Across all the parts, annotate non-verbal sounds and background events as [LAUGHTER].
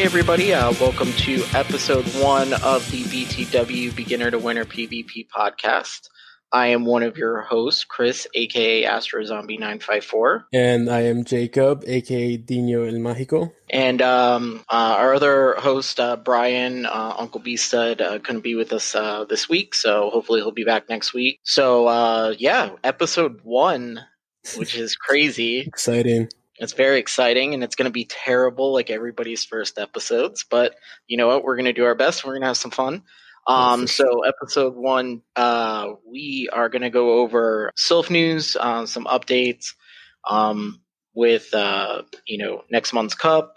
Hey everybody, uh, welcome to episode one of the BTW Beginner to Winner PvP podcast. I am one of your hosts, Chris, aka Astro Zombie 954. And I am Jacob, aka Dino El Mágico. And um, uh, our other host, uh, Brian, uh, Uncle B Stud, uh, couldn't be with us uh, this week, so hopefully he'll be back next week. So, uh, yeah, episode one, which is crazy. Exciting. It's very exciting and it's going to be terrible like everybody's first episodes, but you know what? We're going to do our best. We're going to have some fun. Um, so episode one, uh, we are going to go over Silph news, uh, some updates, um, with, uh, you know, next month's cup,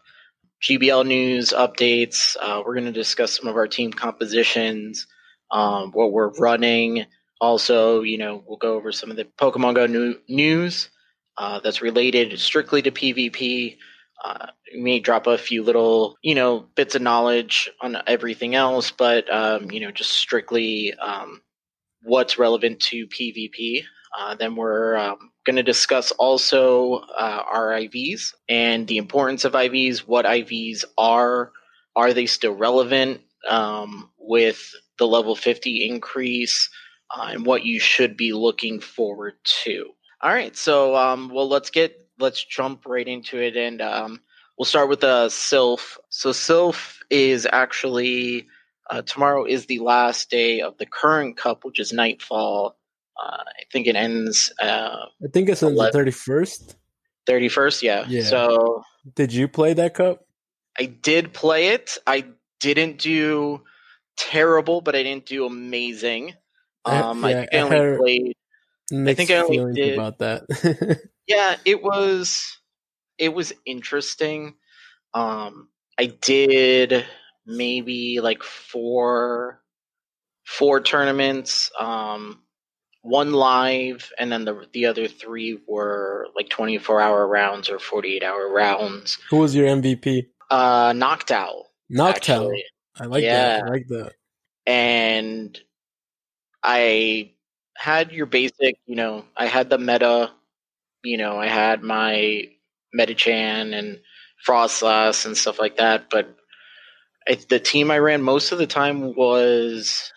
GBL news updates. Uh, we're going to discuss some of our team compositions, um, what we're running. Also, you know, we'll go over some of the Pokemon Go new- news uh, that's related strictly to PvP. Uh, we may drop a few little, you know, bits of knowledge on everything else, but um, you know, just strictly um, what's relevant to PvP. Uh, then we're um, going to discuss also uh, our IVs and the importance of IVs, what IVs are, are they still relevant um, with the level 50 increase, uh, and what you should be looking forward to. All right, so um, well, let's get let's jump right into it, and um, we'll start with the Silph. So Silph is actually uh, tomorrow is the last day of the current cup, which is Nightfall. Uh, I think it ends uh, I think it's on the 31st. thirty first. Yeah. Yeah. So Did you play that cup? I did play it. I didn't do terrible, but I didn't do amazing. I- Um, I yeah, I I only heard- played Mixed think I only did- about that. [LAUGHS] yeah it was it was interesting um i did maybe like four four tournaments um one live and then the the other three were like 24 hour rounds or 48 hour rounds Who was your MVP? uh knocked out Noctowl. actually. I like Yeah. that. I like that. and I had your basic, you know, I had the meta, you know, I had my Medicham and Froslass and stuff like that, but I, the team I ran most of the time was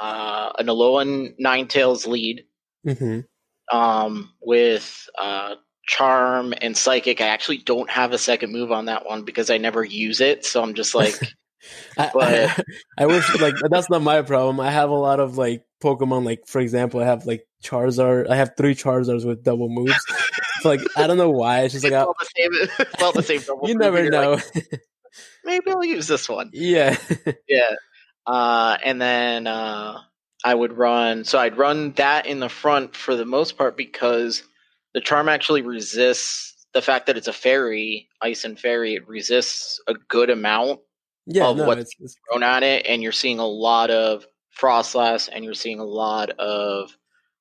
uh, an Alolan Ninetales lead hmm um, with uh, Charm and Psychic. I actually don't have a second move on that one because I never use it, so I'm just like, [LAUGHS] I, [LAUGHS] But- I wish like that's not my problem. I have a lot of like Pokemon. Like for example, I have like Charizard. I have three Charizards with double moves. so like I don't know why. It's just like it's I, all the same. [LAUGHS] It's all the same. [LAUGHS] double you never you're know. like, Maybe I'll use this one. yeah. Yeah. Uh, and then uh, I would run. So I'd run that in the front for the most part because the charm actually resists the fact that it's a fairy, ice and fairy. It resists a good amount Yeah. Of no, what- it's, it's thrown at it, and you're seeing a lot of Froslass, and you're seeing a lot of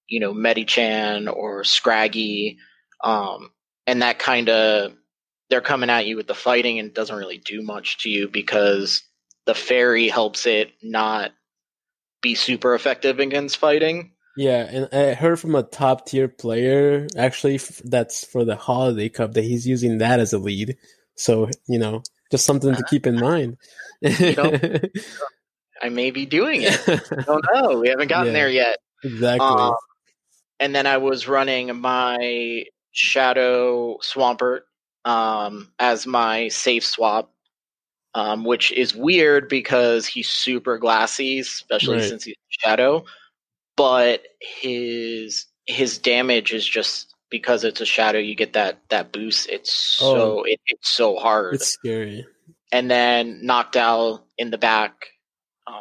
you know Medicham or Scraggy, um, and that kind of they're coming at you with the fighting, and it doesn't really do much to you because the fairy helps it not be super effective against fighting. Yeah, and I heard from a top tier player actually f- that's for the holiday cup that he's using that as a lead. So you know, just something to keep in [LAUGHS] mind. know, [LAUGHS] I may be doing it. I don't [LAUGHS] know. We haven't gotten Yeah. there yet. exactly. Um, and then I was running my Shadow Swampert um, as my safe swap, um, which is weird because he's super glassy, especially Right. since he's shadow. But his his damage is just because it's a shadow. You get that that boost. It's so Oh. it, it's so hard It's scary. and then Noctowl in the back, uh,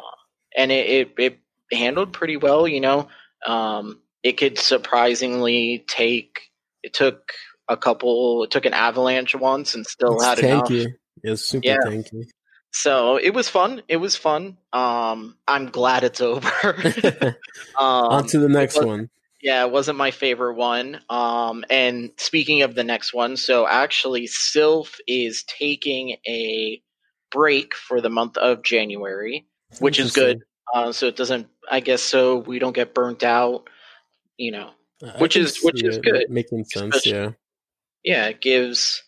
and it, it it handled pretty well. You know, um, it could surprisingly take. It took a couple. It took an avalanche once, and still It's had enough. tanky. It's super Yeah. tanky. So it was fun. It was fun. Um, I'm glad it's over. [LAUGHS] [LAUGHS] um, On to the next one. Yeah, it wasn't my favorite one. Um, and speaking of the next one, so actually, Silph is taking a break for the month of January, which is good. Uh, so it doesn't, I guess, so we don't get burnt out. You know, I which is- which is good. Making sense, Especially- yeah. yeah, it gives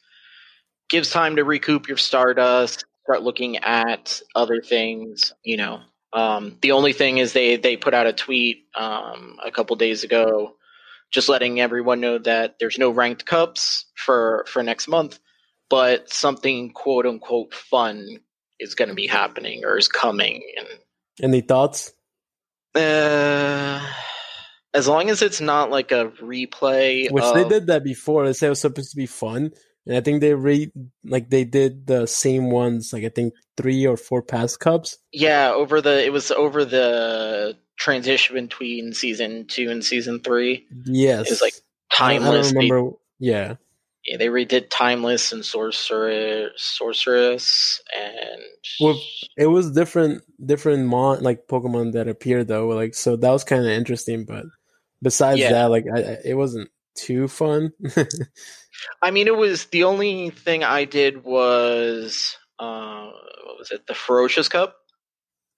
gives time to recoup your stardust, start looking at other things. You know, um, the only thing is they they put out a tweet um, a couple days ago, just letting everyone know that there's no ranked cups for for next month, but something quote unquote fun is going to be happening or is coming, and Any thoughts? uh, as long as it's not like a replay, Which they did that before. They said it was supposed to be fun, and I think they re like they did the same ones. Like I think three or four past cups. Yeah, over the it was over the transition between season two and season three. Yes, It's like Timeless. I don't remember. Yeah, They, yeah, they redid Timeless and Sorcerer, Sorceress, and Well, it was different, different mon like Pokemon that appeared though. Like so that was kind of interesting. But besides Yeah. that, like I- it wasn't too fun. [LAUGHS] I mean, it was the only thing I did was uh, what was it? The Ferocious Cup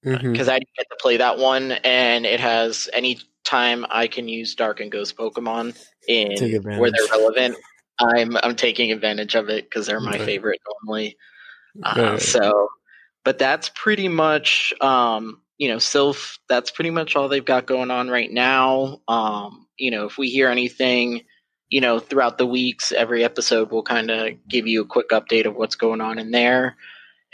because I didn't get to play that one, and it has any time I can use Dark and Ghost Pokemon in where they're relevant. I'm I'm taking advantage of it because they're my Right. favorite normally. Uh, right. So, but that's pretty much, um, you know, Silph. That's pretty much all they've got going on right now. Um, you know, if we hear anything, you know, throughout the weeks, every episode will kind of give you a quick update of what's going on in there.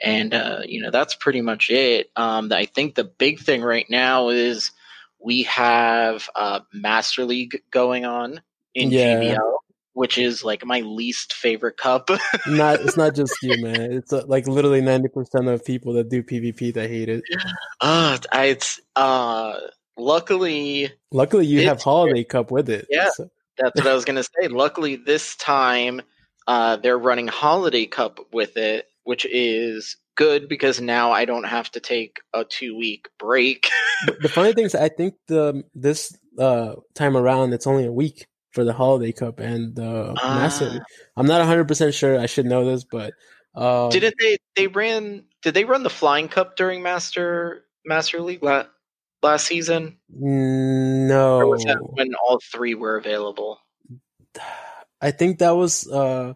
And uh, you know, that's pretty much it. Um, I think the big thing right now is we have uh, Master League going on in Yeah. GBL, which is like my least favorite cup. [LAUGHS] not it's not just you, man. It's uh, like literally ninety percent of people that do PvP that hate it. [SIGHS] Uh, I, it's uh, luckily Luckily, you have Holiday Cup with it. Yeah. So- that's what I was gonna say. Luckily, this time uh, they're running Holiday Cup with it, which is good because now I don't have to take a two week break. [LAUGHS] The funny thing is, I think the this uh, time around it's only a week for the Holiday Cup and the Master. Ah. League. I'm not 100 percent sure. I should know this, but um, Didn't they? They ran. Did they run the Flying Cup during Master Master League la- last season, no. or was that when all three were available? I think that was uh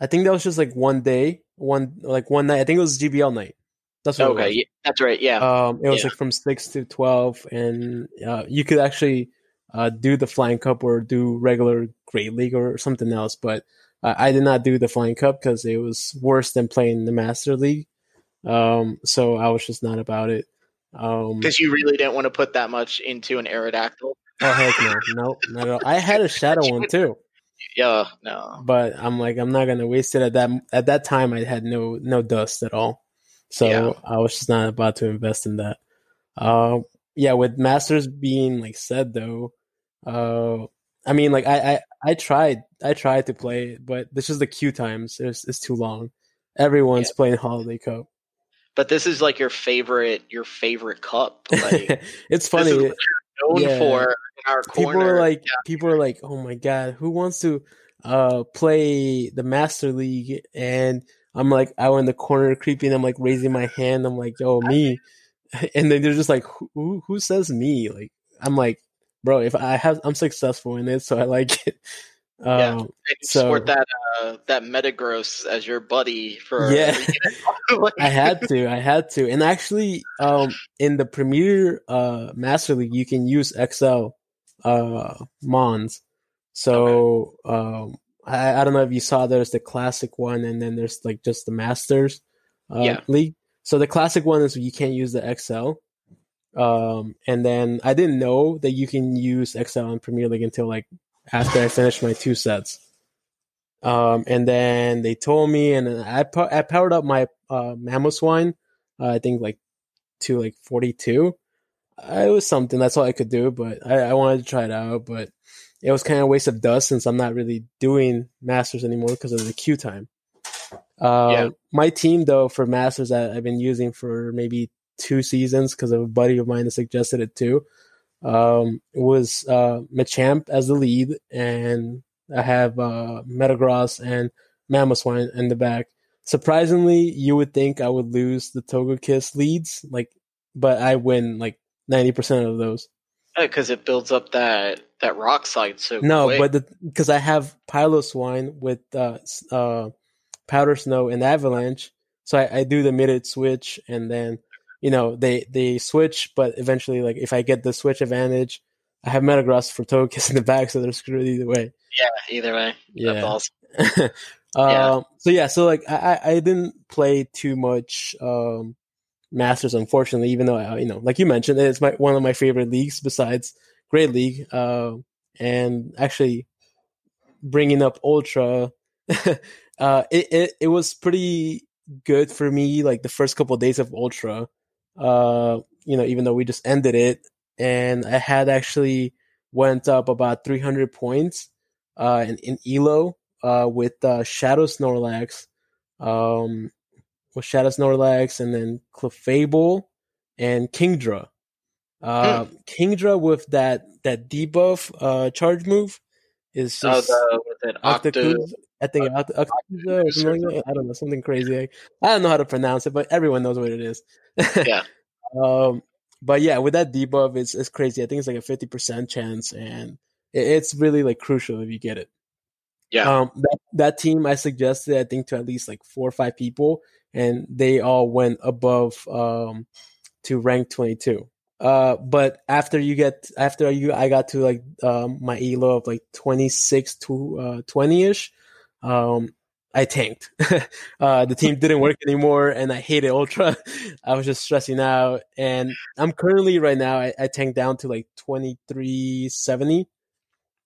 I think that was just like one day, one like one night. I think it was GBL night. That's what Okay, yeah, that's right. Yeah. Um it was Yeah. like from 6 to 12 and uh you could actually uh do the Flying Cup or do regular Great League or something else, but uh, I did not do the Flying Cup cuz it was worse than playing the Master League. Um so I was just not about it. Um because you really didn't want to put that much into an Aerodactyl. Oh heck no. No, not at all. I had a [LAUGHS] shadow one too. Yeah, no. but I'm like I'm not gonna waste it at that at that time. I had no no dust at all, so Yeah. I was just not about to invest in that. Uh, yeah, with Masters being like said though, uh, I mean like I, I I tried I tried to play it, but this is the queue times. It's it's too long. Everyone's playing Holiday Cup. But this is like your favorite, your favorite cup. [LAUGHS] Like it's this funny. is what you're known Yeah. for in our people corner. are like people are like oh my god who wants to uh play the master league and i'm like out in the corner creeping i'm like raising my hand i'm like yo me [LAUGHS] and then they're just like who who says me like i'm like bro if i have i'm successful in it so i like it Yeah. um so- sport that uh, that Metagross as your buddy for Yeah. [LAUGHS] [LAUGHS] I had to, I had to, and actually, um, in the Premier uh Master League, you can use XL uh Mons. So, um, I, I don't know if you saw there's the classic one and then there's like just the masters uh, Yeah. league. So the classic one is you can't use the XL. Um, and then I didn't know that you can use XL in Premier League until like after I finished my two sets. Um, and then they told me, and I po- I powered up my uh, swine, uh, I think like to like forty two. Uh, it was something. That's all I could do, but I, I wanted to try it out. But it was kind of a waste of dust since I'm not really doing Masters anymore because of the queue time. Uh, Yeah. My team, though, for Masters, I, I've been using for maybe two seasons because a buddy of mine has suggested it too. Um, it was uh, Machamp as the lead, and I have uh, Metagross and Mamoswine in the back. Surprisingly, you would think I would lose the Togekiss leads, like, but I win like ninety percent of those. because it builds up that that rock slide so No, quick. but because I have Piloswine with uh, uh, Powder Snow and Avalanche, so I, I do the mid switch, and then you know they they switch, but eventually, like if I get the switch advantage, I have Metagross for Togekiss [LAUGHS] in the back, so they're screwed either way. yeah, either way, Yeah. that's awesome. [LAUGHS] um, So yeah, so like I I I didn't play too much um, Masters, unfortunately, even though I, you know, like you mentioned, it's my one of my favorite leagues besides Great League. Uh, and actually, bringing up Ultra, [LAUGHS] uh, it, it it was pretty good for me. Like the first couple of days of Ultra, uh, you know, even though we just ended it, and I had actually went up about 300 points uh, in, in Elo uh, with uh, Shadow Snorlax, um, with Shadow Snorlax, and then Clefable and Kingdra. Uh, Kingdra with that that debuff uh, charge move is Oh, just the with it Octo. I think Oct- Octocuz or something. I don't know something crazy. I, I don't know how to pronounce it, but everyone knows what it is. Yeah. [LAUGHS] Um, but yeah, with that debuff, it's it's crazy. I think it's like a fifty percent chance, and it, it's really like crucial if you get it. Yeah. Um, that that team I suggested, I think to at least like four or five people, and they all went above um to rank twenty two. Uh, but after you get after you, I got to like um my elo of like twenty six to uh twenty ish. Um, I tanked. [LAUGHS] uh, the team didn't work anymore, and I hated Ultra. [LAUGHS] I was just stressing out, and I'm currently right now. I, I tanked down to like twenty three seventy.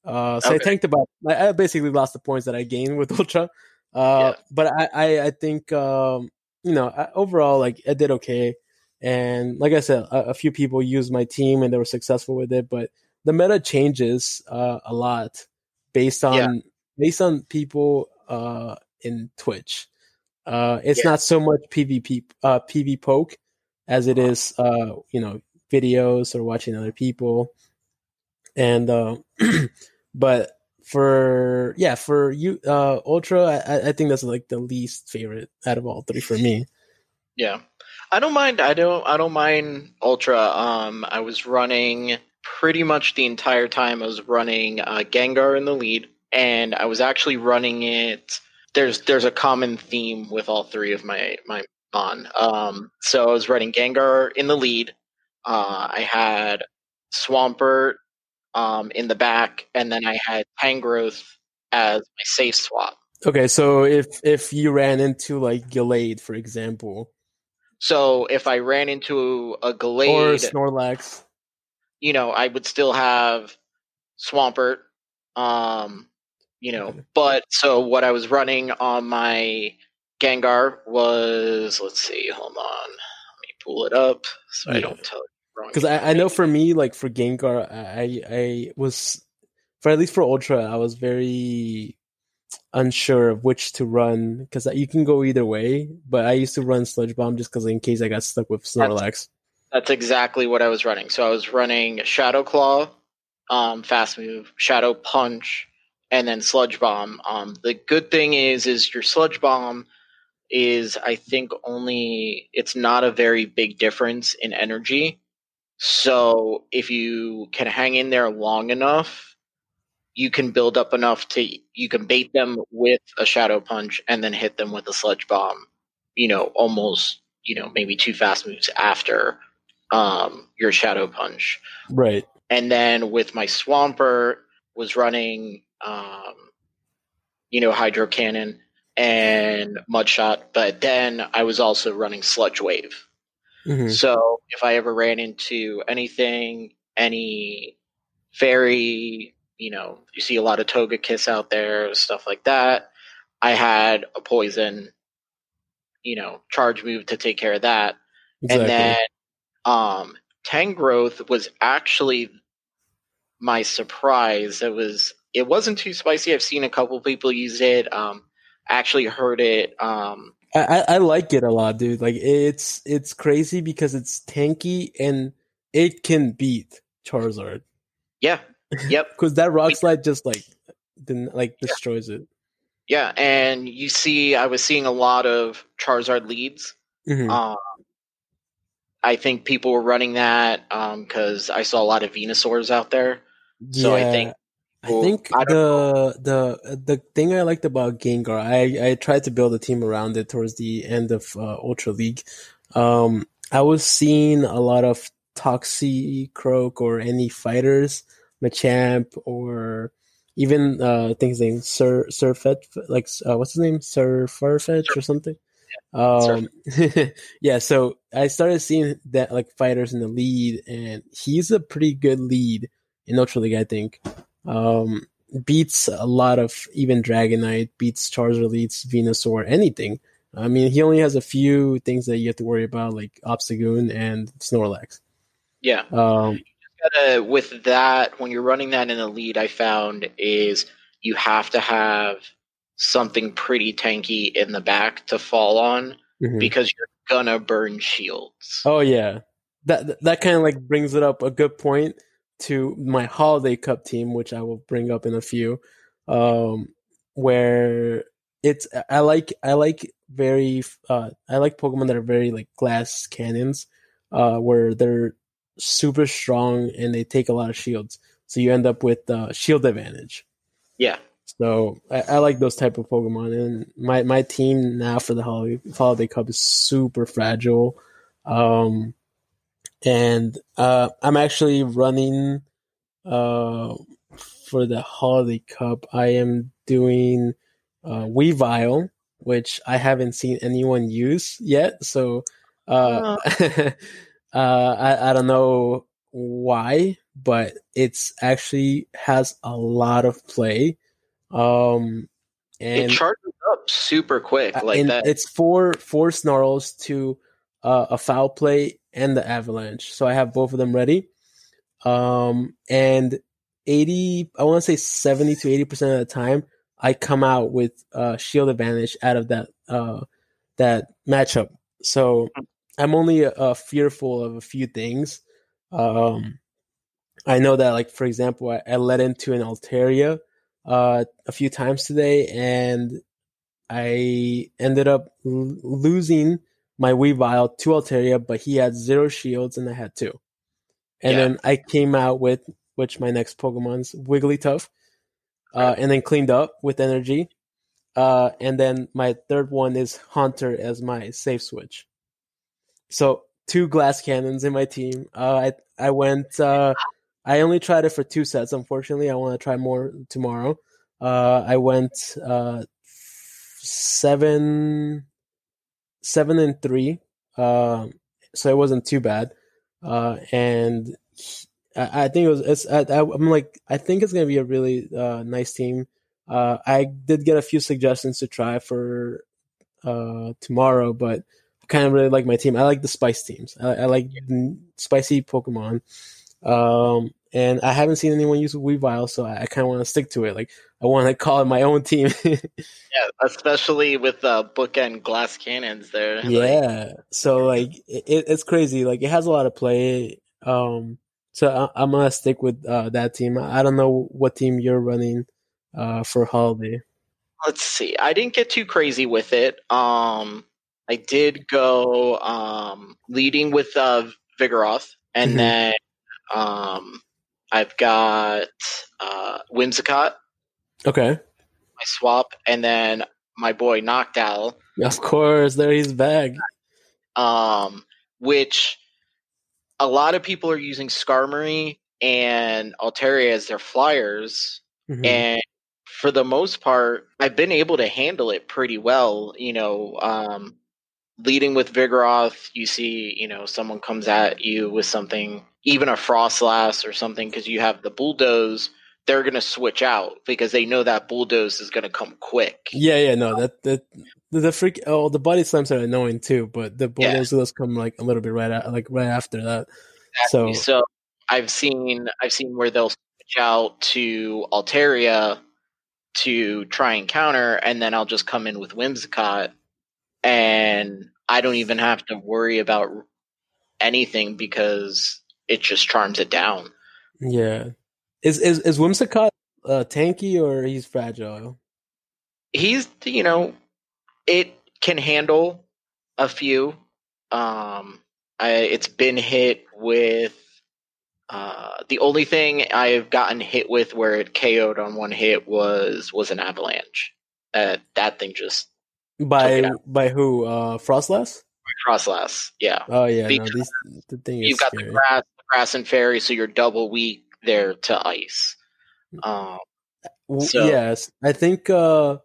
Uh, so I tanked about. I, I basically lost the points that I gained with [LAUGHS] Ultra. Uh, Yeah. but I, I, I think um, you know I, overall like I did okay, and like I said, a, a few people used my team and they were successful with it. But the meta changes uh, a lot based on Yeah. Based on people uh, in Twitch. Uh, it's Yeah. not so much PvP uh, PvPoke as it is uh, you know videos or watching other people, and uh, [CLEARS THROAT] but for yeah for you uh, Ultra, I, I think that's like the least favorite out of all three for me. Yeah. I don't mind I don't I don't mind Ultra. Um I was running pretty much the entire time I was running uh, Gengar in the lead and I was actually running it there's there's a common theme with all three of my my on. Um so I was running Gengar in the lead. Uh I had Swampert um in the back and then I had Tangrowth as my safe swap. Okay, so if if you ran into like Gallade, for example, So if I ran into a or Snorlax, you know, I would still have Swampert. Um, you know, but so what I was running on my Gengar was let's see, hold on. Let me pull it up so I don't tell you wrong. because I, I know for me, like for Gengar, I I was for at least for Ultra, I was very unsure of which to run because you can go either way. But I used to run Sludge Bomb just because in case I got stuck with Snorlax. That's exactly what I was running. So I was running Shadow Claw, um, fast move, Shadow Punch, and then Sludge Bomb. Um, the good thing is, is your Sludge Bomb is, I think, only it's not a very big difference in energy. So if you can hang in there long enough, you can build up enough to you can bait them with a Shadow Punch and then hit them with a Sludge Bomb. You know, almost you know maybe two fast moves after um, your Shadow Punch. Right. And then with my Swampert was running um, you know, Hydro Cannon and Mudshot, but then I was also running Sludge Wave. Mhm. So if I ever ran into anything, any fairy, you know, you see a lot of Togekiss out there, stuff like that. I had a poison, you know, charge move to take care of that. Exactly. And then um Tangrowth was actually my surprise. It was it wasn't too spicy. I've seen a couple people use it. Um I actually heard it um I, I like it a lot, dude. Like it's it's crazy because it's tanky and it can beat Charizard. yeah. Yep. [LAUGHS] Because that rock slide just like then like destroys it. Yeah, and you see I was seeing a lot of Charizard leads. Mhm. Um I think people were running that um cuz I saw a lot of Venusaurs out there. so I think I think I the the the thing I liked about Gengar, I I tried to build a team around it towards the end of uh, Ultra League. Um, I was seeing a lot of Toxicroak or any fighters, Machamp or even uh, I think his name Sir Surfet, like uh, what's his name Sir Farfetch or something. Um, [LAUGHS] yeah, so I started seeing that like fighters in the lead, and he's a pretty good lead in Ultra League, I think. Um, beats a lot of even Dragonite, beats Charizard Venusaur, anything. I mean, he only has a few things that you have to worry about, like Obstagoon and Snorlax. Yeah. Um, gotta with that when you're running that in the lead i found is you have to have something pretty tanky in the back to fall on mhm. because you're gonna burn shields Oh yeah, that that kind of like brings it up a good point to my holiday cup team, which I will bring up in a few. Um, where it's I like I like very uh I like Pokemon that are very like glass cannons, uh, where they're super strong and they take a lot of shields, so you end up with uh, shield advantage. yeah So I, I like those type of Pokemon, and my my team now for the holiday holiday cup is super fragile, um, and uh, I'm actually running uh, for the holiday cup. I am doing uh, Weavile, which I haven't seen anyone use yet. So uh, [LAUGHS] uh, I I don't know why, but it's actually has a lot of play. Um, and it charges up super quick uh, like and that it's four four snarls to uh, a foul play and the avalanche. So I have both of them ready. Um, and eighty, I want to say seventy to eighty percent of the time, I come out with uh, shield advantage out of that uh, that matchup. So I'm only uh, fearful of a few things. Um, I know that, like for example, I, I led into an Altaria uh, a few times today, and I ended up l- losing my Weavile to Altaria, but he had zero shields and I had two. And Yeah. then I came out with which my next Pokemon's Wigglytuff, uh, and then cleaned up with energy. Uh, and then my third one is Haunter as my safe switch. So two glass cannons in my team. Uh, I I went. Uh, I only tried it for two sets. Unfortunately, I want to try more tomorrow. Uh, I went uh, seven, seven and three. Um, so it wasn't too bad. Uh, and I, I think it was. It's. I, I'm like. I think it's gonna be a really uh, nice team. Uh, I did get a few suggestions to try for uh, tomorrow, but I kind of really like my team. I like the spice teams. I, I like spicy Pokemon. Um, and I haven't seen anyone use Weavile, so I, I kind of want to stick to it. Like I want to call it my own team. [LAUGHS] yeah especially with uh bookend glass cannons there Like, yeah. So like it, it's crazy. Like it has a lot of play. Um, so I, I'm gonna stick with uh, that team. I don't know what team you're running uh, for holiday. let's see i didn't get too crazy with it um i did go um leading with uh vigoroth and Mhm. then um i've got uh whimsicott Okay. my swap and then my boy Noctowl, Of course, there he's back. um which a lot of people are using skarmory and altaria as their flyers Mhm. and for the most part, I've been able to handle it pretty well. You know, um, leading with Vigoroth, you see, you know, someone comes at you with something, even a Froslass or something, because you have the Bulldoze. They're gonna switch out because they know that Bulldoze is gonna come quick. Yeah, yeah, no, that that the, the freak. Oh, the body slams are annoying too, but the Bulldoze yeah. does come like a little bit right, at, like right after that. Exactly. So, so I've seen I've seen where they'll switch out to Altaria to try and counter, and then I'll just come in with Whimsicott, and I don't even have to worry about anything because it just charms it down. Yeah, is is is Whimsicott uh, tanky or he's fragile? He's you know, it can handle a few. Um, I, it's been hit with uh, the only thing I've gotten hit with where it KO'd on one hit was was an avalanche. Uh, that thing just by by who? Uh, Froslass. Froslass, yeah. Oh yeah, no, these, the thing you've got scary. the grass, the grass and fairy, so you're double weak there to ice. Um, so. Yes, I think. Uh,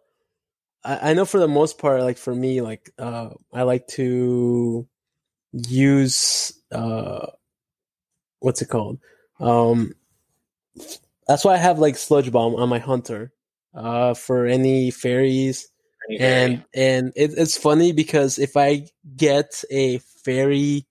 I, I know for the most part, like for me, like uh, I like to use uh what's it called? Um, that's why I have like sludge bomb on my Haunter uh, for any fairies. Any and and it, it's funny because if I get a fairy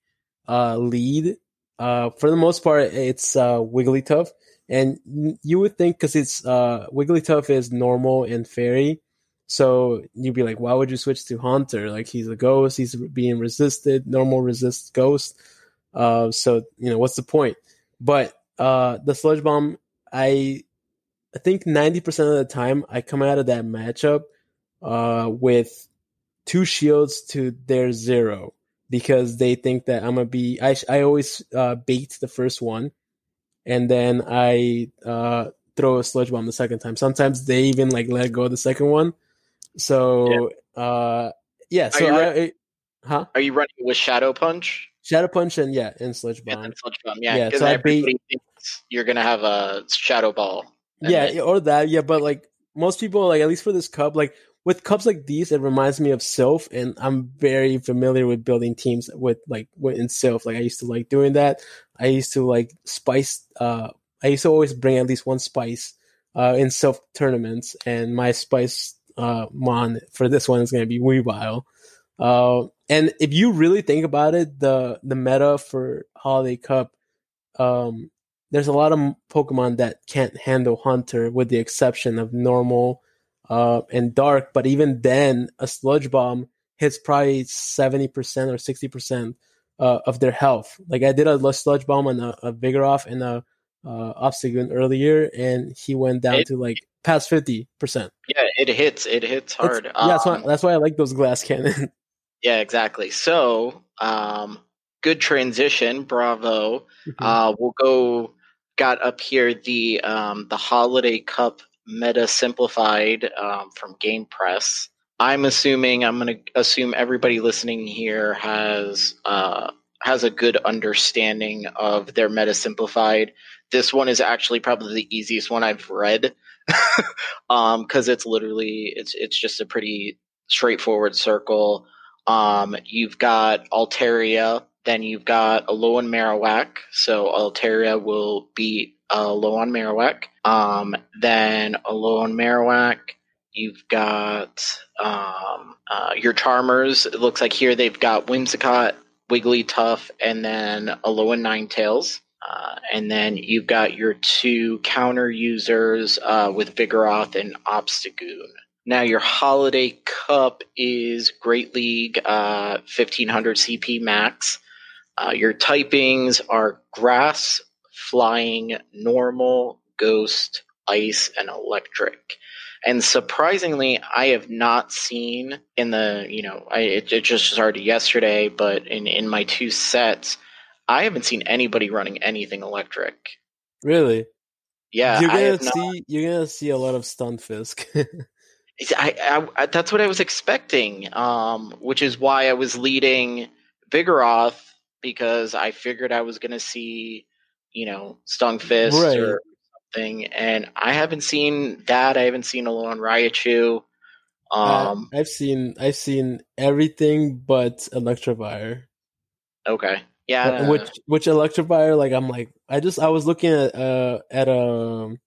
uh, lead, uh, for the most part, it's uh, Wigglytuff. And you would think because it's uh, Wigglytuff is normal and fairy, so you'd be like, why would you switch to Haunter? Like he's a ghost, he's being resisted, normal resist ghost. Uh, so you know what's the point? But uh, the sludge bomb, I I think ninety percent of the time I come out of that matchup uh, with two shields to their zero because they think that I'm gonna be. I I always uh, bait the first one, and then I uh, throw a sludge bomb the second time. Sometimes they even like let go of the second one. So yeah, uh, yeah so I, I, huh? Are you running with Shadow Punch? Shadow Punch and yeah, and Sludge Bomb. And Sludge Bomb, yeah. yeah so everybody thinks you're gonna have a Shadow Ball. Yeah, then... or that, yeah. But like most people, like at least for this cup, like with cups like these, it reminds me of Silph, and I'm very familiar with building teams with like in Silph. Like I used to like doing that. I used to like spice. Uh, I used to always bring at least one spice uh, in Silph tournaments, and my spice uh, mon for this one is going to be Weavile. Uh, and if you really think about it, the the meta for Holiday Cup, um, there's a lot of Pokemon that can't handle Haunter, with the exception of normal uh, and dark. But even then, a Sludge Bomb hits probably seventy percent or sixty percent uh, of their health. Like I did a Sludge Bomb on a, a Vigoroth and a uh, Obstagoon earlier, and he went down it, to like past fifty percent. Yeah, it hits. It hits hard. Yeah, that's why, um, that's why I like those glass [LAUGHS] cannon. Yeah, exactly. So, um, good transition. Bravo. Mm-hmm. Uh, we'll go. Got up here the um, the Holiday Cup Meta Simplified um, from GamePress. I'm assuming I'm going to assume everybody listening here has uh, has a good understanding of their Meta Simplified. This one is actually probably the easiest one I've read because [LAUGHS] um, it's literally it's it's just a pretty straightforward circle. Um, you've got Altaria, then you've got Alolan Marowak. So Altaria will beat uh, Alolan Marowak. Um, then Alolan Marowak, you've got um, uh, your Charmers. It looks like here they've got Whimsicott, Wigglytuff, and then Alolan Ninetales. Uh, and then you've got your two counter users uh, with Vigoroth and Obstagoon. Now your holiday cup is Great League uh, 1500 CP max. Uh, your typings are grass, flying, normal, ghost, ice, and electric. And surprisingly, I have not seen in the, you know, I, it, it just started yesterday, but in, in my two sets, I haven't seen anybody running anything electric. Really? Yeah, you're gonna see not... you're gonna see a lot of Stunfisk. [LAUGHS] I, I, that's what I was expecting, um, which is why I was leading Vigoroth because I figured I was going to see, you know, Stunfisk right. or something, and I haven't seen that. I haven't seen Alolan Raichu. Um, uh, I've seen I've seen everything but Electivire. Okay. Yeah. which which Electivire? Like I'm like I just I was looking at uh at a um,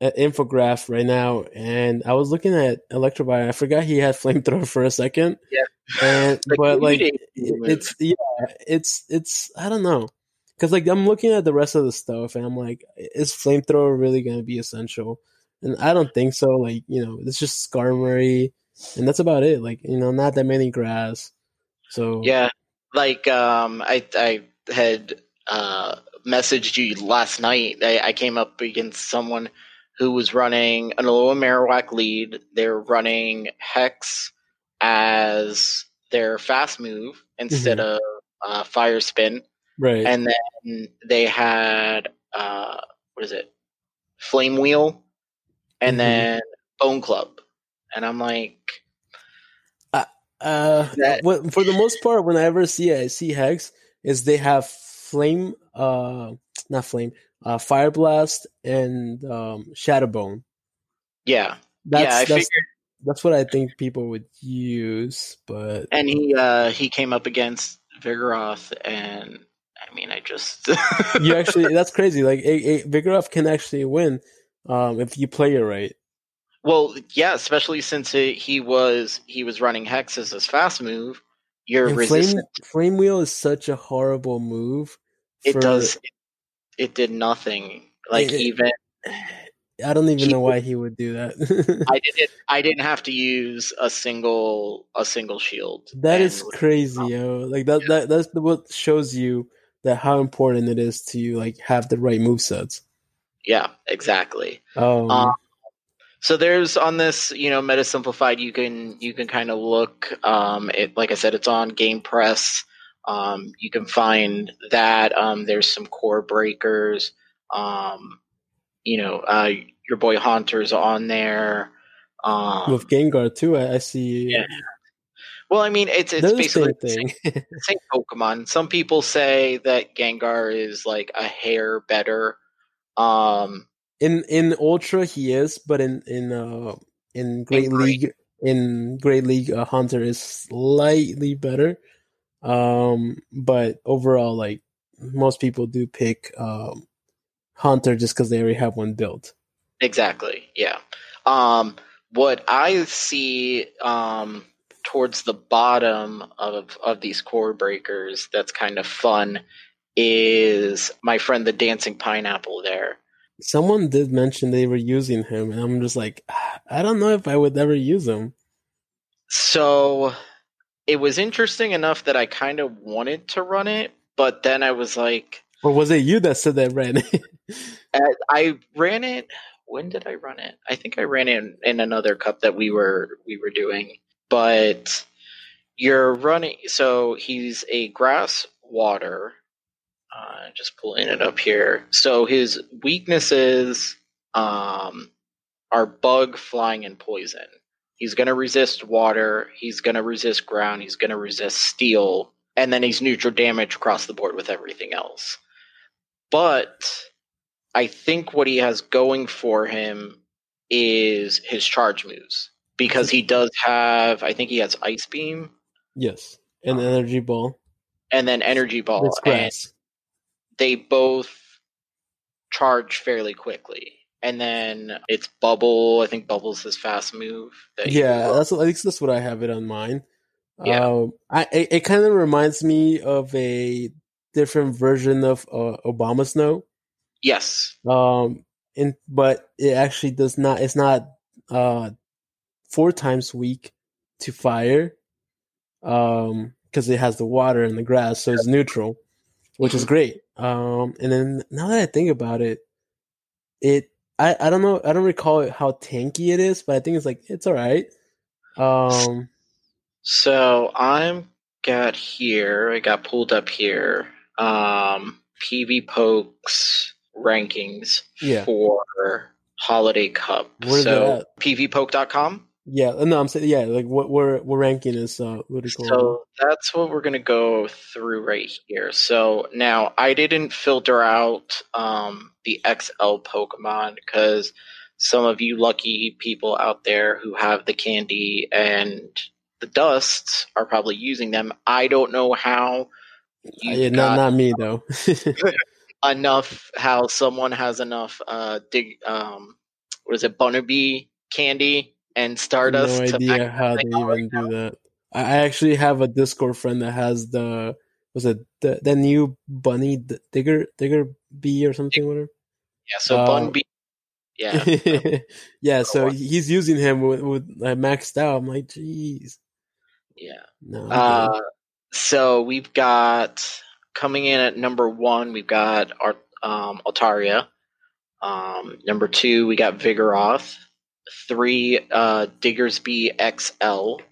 at infograph right now, and I was looking at Electivire. I forgot he had [LAUGHS] flamethrower for a second. Yeah. And [LAUGHS] like, but like it's yeah, it's it's I don't know because like I'm looking at the rest of the stuff, and I'm like, is flamethrower really going to be essential? And I don't think so. Like you know, it's just Skarmory, and that's about it. Like you know, not that many grass. So yeah, like um, I I had uh messaged you last night. I, I came up against someone who was running an Alola Marowak lead. They're running Hex as their fast move instead mm-hmm. of uh, Fire Spin. Right. And then they had uh, what is it? Flame Wheel, and mm-hmm. then Bone Club. And I'm like, uh, that- for the most part, when I ever see I see Hex, is they have flame, uh, not flame, uh, Fire Blast and um, Shadow Bone. Yeah, that's, yeah, I that's, figured. That's what I think people would use, but and he uh, he came up against Vigoroth, and I mean, I just [LAUGHS] you actually that's crazy. Like a, a, can actually win um, if you play it right. Well, yeah, especially since it, he was he was running Hex as his fast move. You're and resistant. Flame, flame Wheel is such a horrible move. It does. It, it, did nothing. Like it, even. [SIGHS] I don't even he, know why he would do that. I [LAUGHS] didn't. I didn't have to use a single a single shield. That is crazy, yo. Like that. Yeah. That that's what shows you that how important it is to like have the right move sets. Yeah, exactly. Um, um, so there's on this, you know, meta simplified. You can you can kind of look. Um, it like I said, it's on GamePress. Um, you can find that. Um, there's some core breakers. Um, you know, uh, your boy Haunter's on there. Um, With Gengar too, I, I see. Yeah. Well, I mean, it's it's basically the same, [LAUGHS] same Pokemon. Some people say that Gengar is like a hair better. Um, in in Ultra he is, but in in uh in Great in League in Great League uh, Haunter is slightly better. Um, but overall, like most people do pick um, Haunter just because they already have one built. Exactly. Yeah. Um, what I see um, towards the bottom of of these core breakers that's kind of fun is my friend the dancing pineapple there Someone did mention they were using him, and I'm just like, I don't know if I would ever use him. So it was interesting enough that I kind of wanted to run it, but then I was like, or was it you that said that ran it? [LAUGHS] I ran it. When did I run it? I think I ran it in, in another cup that we were we were doing. But you're running. So he's a grass water uh, just pulling it up here. So his weaknesses um, are bug, flying, and poison. He's going to resist water. He's going to resist ground. He's going to resist steel. And then he's neutral damage across the board with everything else. But I think what he has going for him is his charge moves. Because he does have, I think he has Ice Beam. Yes. And um, Energy Ball. And then Energy Ball. And they both charge fairly quickly. And then it's Bubble. I think Bubble's his fast move. yeah, that's at least that's what I have it on mine. Yeah. Um, I it, it kind of reminds me of a different version of uh, Abomasnow. Yes. Um, and but it actually does not. It's not uh four times weak to fire. Um, because it has the water and the grass, so it's neutral, which is mm-hmm. great. Um, and then now that I think about it, it I, I don't know I don't recall how tanky it is, but I think it's like it's all right. Um, so I'm got here. I got pulled up here. Um, PvPoke's rankings yeah. for Holiday Cup. Where's so PvPoke.com. Yeah, no, I'm saying yeah, like what we're we're ranking is uh, Ludicolo. So that's what we're gonna go through right here. So now I didn't filter out um, the XL Pokemon because some of you lucky people out there who have the candy and the dusts are probably using them. I don't know how. Uh, yeah, not not me though. [LAUGHS] enough how someone has enough uh dig um what is it Bunnelby candy and Stardust. No idea how they even do that. I actually have a Discord friend that has the was it the, the new bunny digger digger bee or something whatever. Yeah, so uh, Bun Bee. Yeah, yeah. So [LAUGHS] he's using him with, with like, maxed out. I'm like, jeez. Yeah. No. Uh, so we've got coming in at number one. We've got our um, Altaria. Um, number two, we got Vigoroth three uh, Diggersby XL,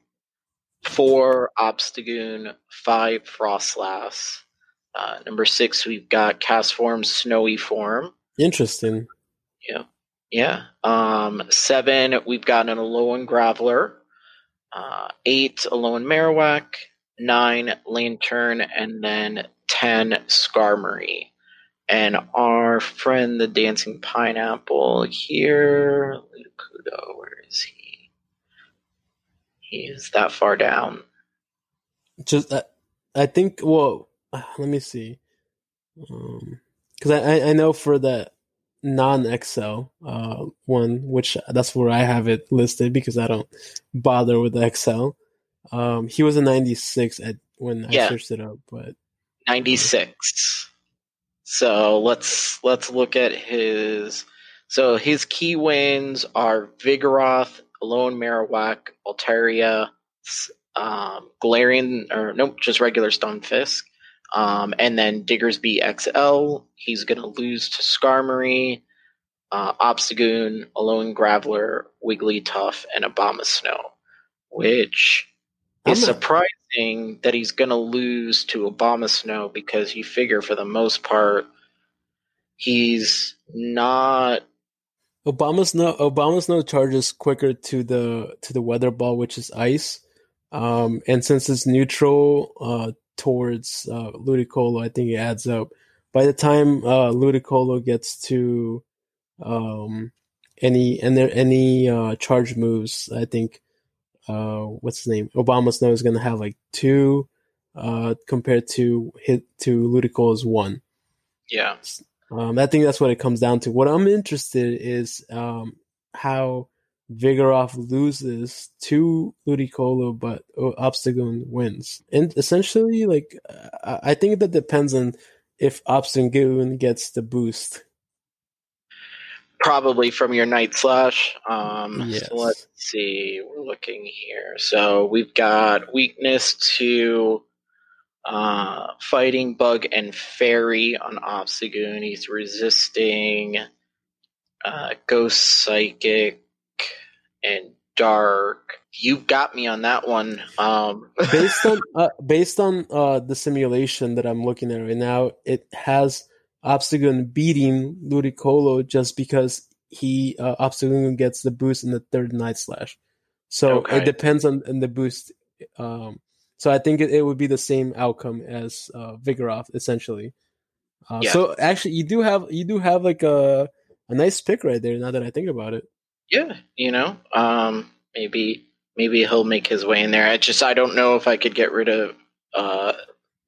four Obstagoon, five Froslass. Uh, number six, we've got Castform Snowy Form. Interesting. Yeah. Yeah. Um, seven, we've got an Alolan Graveler. Uh, eight, Alolan Marowak. Nine, Lanturn. And then ten, Skarmory. And our friend, the Dancing Pineapple, here, Ludicolo, where is he? He is that far down. Just, uh, I think. Well, [SIGHS] let me see. Because um, I I know for the non XL uh, one, which that's where I have it listed because I don't bother with the XL. Um, he was a 96 at when I yeah. searched it up, but 96. So let's let's look at his. So his key wins are Vigoroth, Alolan Marowak, Altaria, um, or nope, just regular Stunfisk, um, and then Diggersby XL. He's going to lose to Skarmory, uh, Obstagoon, Alolan Graveler, Wigglytuff, and Abomasnow, which is surprising that he's going to lose to Abomasnow because you figure for the most part he's not Obama Snow Abomasnow charges quicker to the to the weather ball which is ice. Um, and since it's neutral uh, towards uh, Ludicolo I think it adds up. By the time uh, Ludicolo gets to um, any and there any uh, charge moves I think uh, what's his name? Abomasnow is going to have like two uh, compared to hit to Ludicolo's one. Yeah. Um, I think that's what it comes down to. What I'm interested is um, how Vigoroth loses to Ludicolo, but Obstagoon wins. And essentially, like, I think that depends on if Obstagoon gets the boost probably from your night slash. Um, yes. So let's see. We're looking here. So we've got weakness to uh, fighting bug and fairy on Obstagoon. He's resisting uh, ghost psychic and dark. You got me on that one. Um, based on [LAUGHS] uh, based on uh, the simulation that I'm looking at right now, it has Obstagoon beating Ludicolo just because he uh, Obstagoon gets the boost in the third Night Slash. So okay. it depends on, on the boost. Um, so I think it, it, would be the same outcome as uh, Vigoroth, essentially. Uh, yeah. So actually, you do have you do have like a a nice pick right there. Now that I think about it. Yeah, you know, um, maybe maybe he'll make his way in there. I just I don't know if I could get rid of. Uh,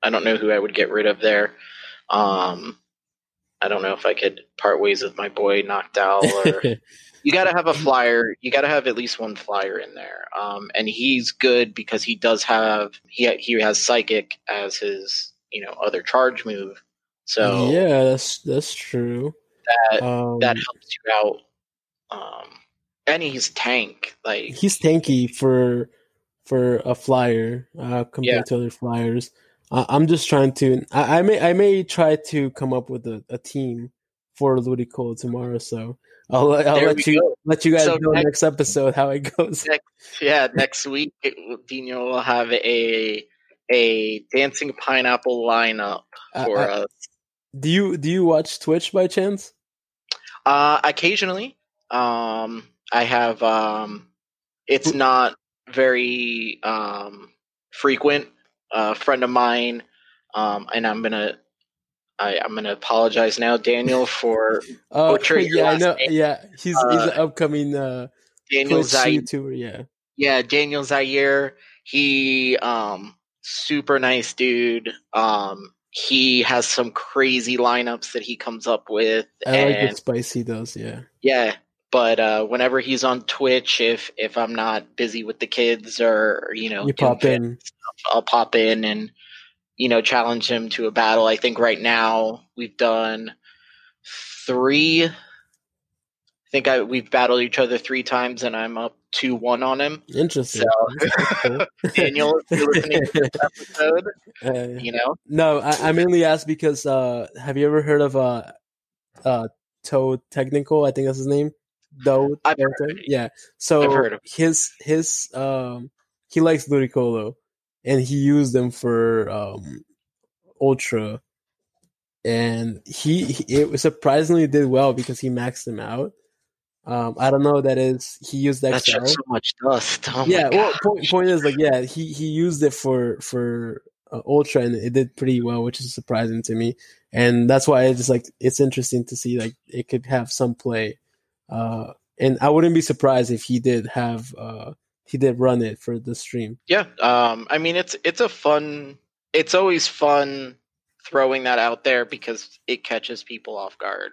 I don't know who I would get rid of there. Um, I don't know if I could part ways with my boy Noctowl or [LAUGHS] you got to have a flyer. You got to have at least one flyer in there. Um, and he's good because he does have he he has psychic as his you know other charge move. So yeah, that's that's true. That um, that helps you out. Um, and he's tank like he's tanky for for a flyer uh, compared yeah. to other flyers. I'm just trying to. I, I, may. I may try to come up with a, a team for Ludicolo tomorrow. So I'll, I'll let you go. let you guys so know next, next, episode how it goes. [LAUGHS] Next, yeah, next week Dino will have a a dancing pineapple lineup for us. Do you do you watch Twitch by chance? Uh, occasionally. Um, I have um, it's not very um, frequent. A friend of mine, um, and I'm gonna I, I'm gonna apologize now, Daniel, for [LAUGHS] Oh, your yeah, I know. name. Yeah, he's he's Uh, an upcoming uh, Daniel Zaire. YouTuber. Yeah. Yeah, Daniel Zaire. He um super nice dude. Um he has some crazy lineups that he comes up with I like and what Spicy does. Yeah. yeah, but uh whenever he's on Twitch if if I'm not busy with the kids or you know You pop in. stuff, I'll pop in and you know challenge him to a battle. I think right now we've done 3 I think I we've battled each other 3 times and I'm up 2-1 on him. Interesting. So- [LAUGHS] Daniel, if you're listening to this [LAUGHS] episode, Uh, you know, no, I, mainly asked because uh, have you ever heard of uh, uh, Toe Technical? I think that's his name. Though, [LAUGHS] I've heard yeah. So I've heard of his his um he likes Ludicolo, and he used them for um Ultra, and he, he it was surprisingly did well because he maxed them out. Um, I don't know that is. He used that's just so much dust. [LAUGHS] Oh yeah, well, point, point is like yeah, he he used it for for uh, Ultra and it did pretty well, which is surprising to me, and that's why it's just like it's interesting to see like it could have some play, uh, and I wouldn't be surprised if he did have uh he did run it for the stream. yeah. Um, I mean, it's it's a fun. It's always fun throwing that out there because it catches people off guard.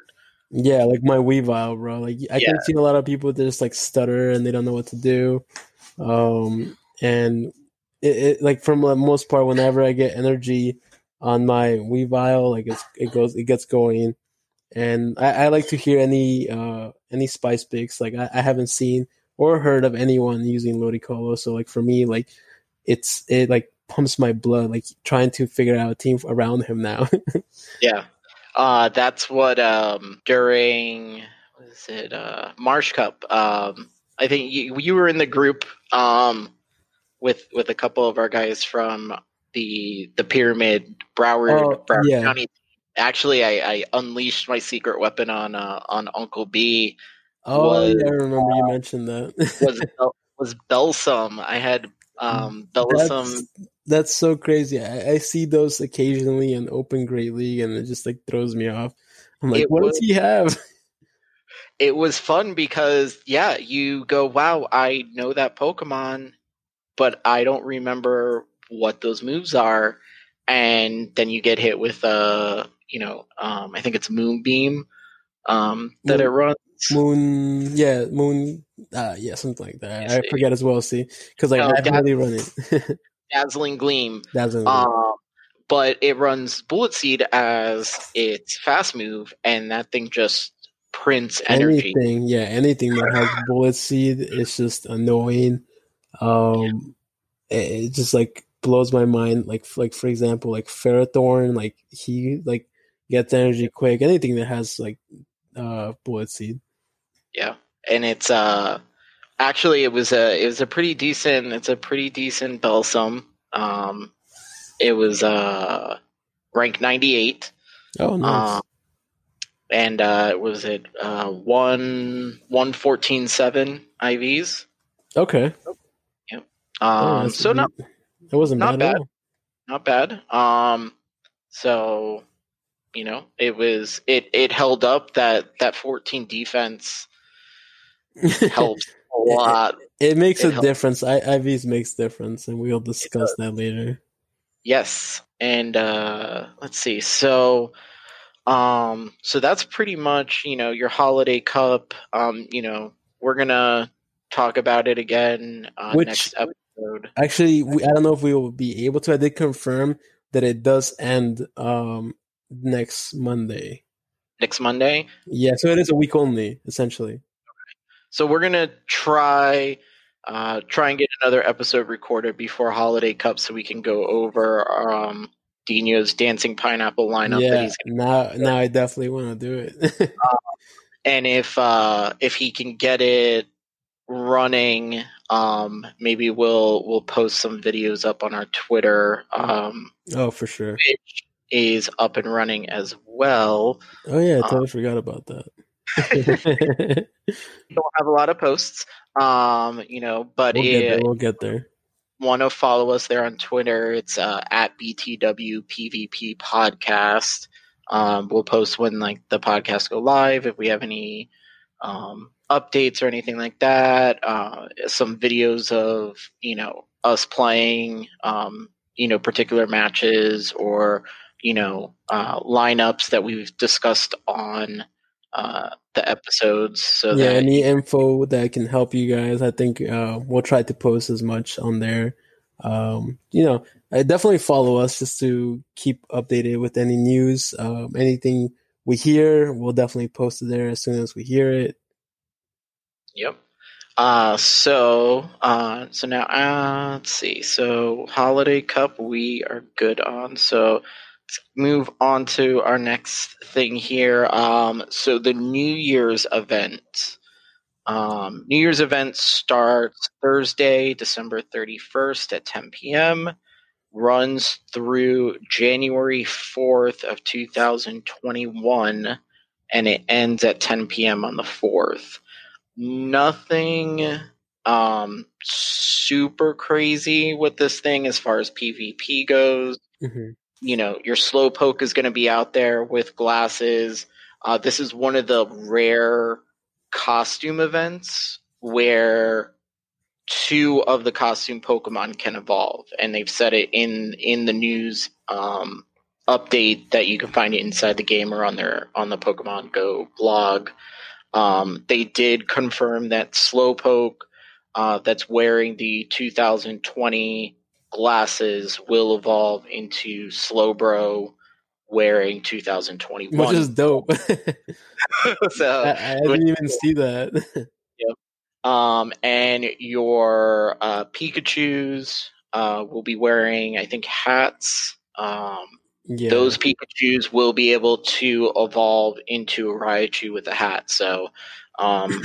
Yeah, like my Weavile, bro. Like I Yeah. can see a lot of people that just like stutter and they don't know what to do. Um, and it, it like from the most part, whenever I get energy on my Weavile, like it's it goes it gets going. And I, I like to hear any uh any spice picks. Like I, I haven't seen or heard of anyone using Ludicolo. So like for me, like it's it like pumps my blood, like trying to figure out a team around him now. [LAUGHS] Yeah. Uh, that's what um, during what is it uh, Marsh Cup. Um, I think you, you were in the group um, with with a couple of our guys from the the Pyramid Broward, Oh, Broward yeah. County. Actually, I, I unleashed my secret weapon on uh, on Uncle B. oh Was- yeah, I remember you mentioned that. Was [LAUGHS] was Bellossom? I had um, Bellossom. That's, that's so crazy. I, I see those occasionally in Open Great League, and it just like throws me off. I'm like, It what was- does he have? [LAUGHS] it was fun because yeah, you go, wow, I know that Pokemon, but I don't remember what those moves are, and then you get hit with uh, you know, um, I think it's Moonbeam, um, that Moon- it runs. Moon, yeah, Moon, uh, yeah, something like that. Yes, I it- forget as well. See, because like No, I haven't really run it. [LAUGHS] Dazzling Gleam, a, um, but it runs Bullet Seed as its fast move, and that thing just prints energy. anything, yeah, anything that has [SIGHS] Bullet Seed is just annoying. Um, it, it just like blows my mind. Like, like for example, like Ferrothorn, like he like gets energy quick. Anything that has like uh Bullet Seed. Yeah, and it's uh actually it was a it was a pretty decent it's a pretty decent Bellossom. Um, it was uh rank ninety eight. Oh, nice. Um, and uh, was it uh one one fourteen seven IVs? okay. Yep. Um, that's so not. It wasn't not bad, bad. not bad. Um, so you know it was it it held up that that fourteen defense [LAUGHS] helped a lot. it makes It a helps. difference. I, IVs makes difference, and we'll discuss that later. Yes, and uh, let's see. So, um, so that's pretty much you know your holiday cup. Um, you know we're gonna talk about it again uh, Which- next episode. Actually, we, I don't know if we will be able to. I did confirm that it does end um next Monday. Next Monday. Yeah, so it is a week only, essentially. So we're gonna try uh, try and get another episode recorded before holiday cup, so we can go over um, Dino's dancing pineapple lineup that yeah, he's now now I definitely want to do it. [LAUGHS] and if uh if he can get it running um maybe we'll we'll post some videos up on our twitter um oh, for sure. which is up and running as well Oh yeah, I totally forgot about that. [LAUGHS] [LAUGHS] don't have a lot of posts, um, you know, but we'll get there. it, We'll get there. want to follow us there on Twitter, it's uh, at BTW PvP Podcast. Um, we'll post when like the podcast go live if we have any um, updates or anything like that. Uh, some videos of you know us playing, um, you know, particular matches or you know uh, lineups that we've discussed on uh, the episodes. So yeah, any info that can help you guys, I think uh, we'll try to post as much on there. Um, you know, uh, definitely follow us just to keep updated with any news. Um, anything we hear, we'll definitely post it there as soon as we hear it. Yep. Uh, so, uh, so now, uh, let's see. So, Holiday Cup, we are good on. So, move on to our next thing here. Um, so, the New Year's event. Um, New Year's event starts Thursday, December 31st at 10 p.m., runs through January 4th of 2021, and it ends at 10 p.m. on the 4th nothing um super crazy with this thing as far as PvP goes. Mhm. You know, your Slowpoke is going to be out there with glasses. Uh, this is one of the rare costume events where two of the costume Pokemon can evolve, and they've said it in in the news um, update that you can find it inside the game or on their on the Pokemon Go blog. Um, they did confirm that Slowpoke, uh, that's wearing the 2020 glasses, will evolve into Slowbro wearing 2021. Which is dope. [LAUGHS] [LAUGHS] so, I, I didn't even see that. yep. um, and your uh, Pikachu's uh, will be wearing, I think, hats. Um, yeah. those Pikachu's will be able to evolve into a Raichu with a hat. So, um,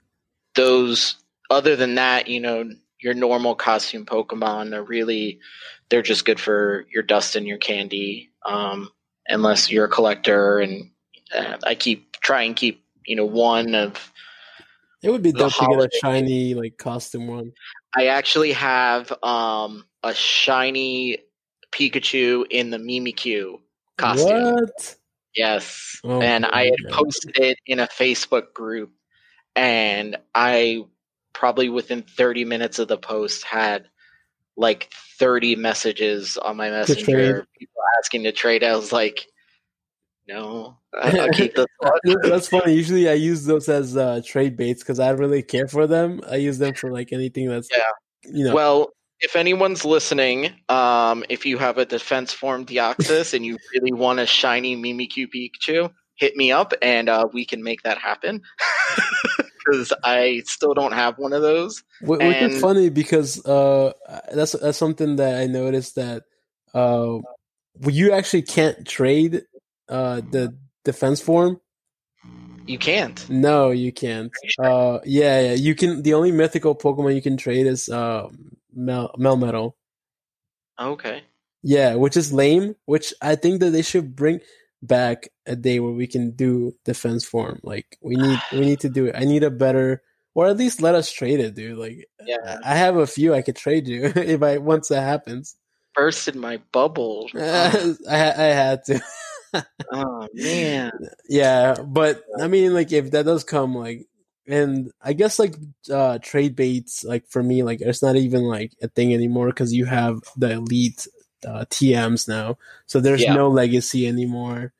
[LAUGHS] those, other than that, you know, your normal costume Pokemon are really, they're just good for your dust and your candy. Um, unless you're a collector, and uh, I keep try and keep, you know, one of. it would be the dope to get a shiny like costume one. I actually have um, a shiny Pikachu in the Mimikyu costume. What? Yes. Oh and I had God. posted it in a Facebook group, and I probably within 30 minutes of the post had like 30 messages on my messenger, people asking to trade. I was like, no, I- [LAUGHS] I'll keep this. That's funny. Usually, I use those as uh, trade baits because I don't really care for them. I use them for like anything that's Yeah. you know. Well, if anyone's listening, um, if you have a defense form Deoxys and you really want a shiny Mimikyu Pikachu, hit me up and uh, we can make that happen. [LAUGHS] Because I still don't have one of those. Wh- Which is funny because uh, that's that's something that I noticed that uh, you actually can't trade uh, the defense form. You can't. No, you can't. Uh, yeah, yeah, you can. The only mythical Pokemon you can trade is uh, Mel Melmetal. Okay. Yeah, which is lame. Which I think that they should bring back a day where we can do defense form. Like we need, [SIGHS] we need to do it. I need a better, or at least let us trade it, dude. Like Yeah. I have a few I could trade you [LAUGHS] if I once that happens. Burst in my bubble. [LAUGHS] I I had to. [LAUGHS] oh man. Yeah, but I mean, like if that does come, like, and I guess like uh trade baits, like for me, like it's not even like a thing anymore because you have the elite uh, TMs now, so there's Yeah. no legacy anymore.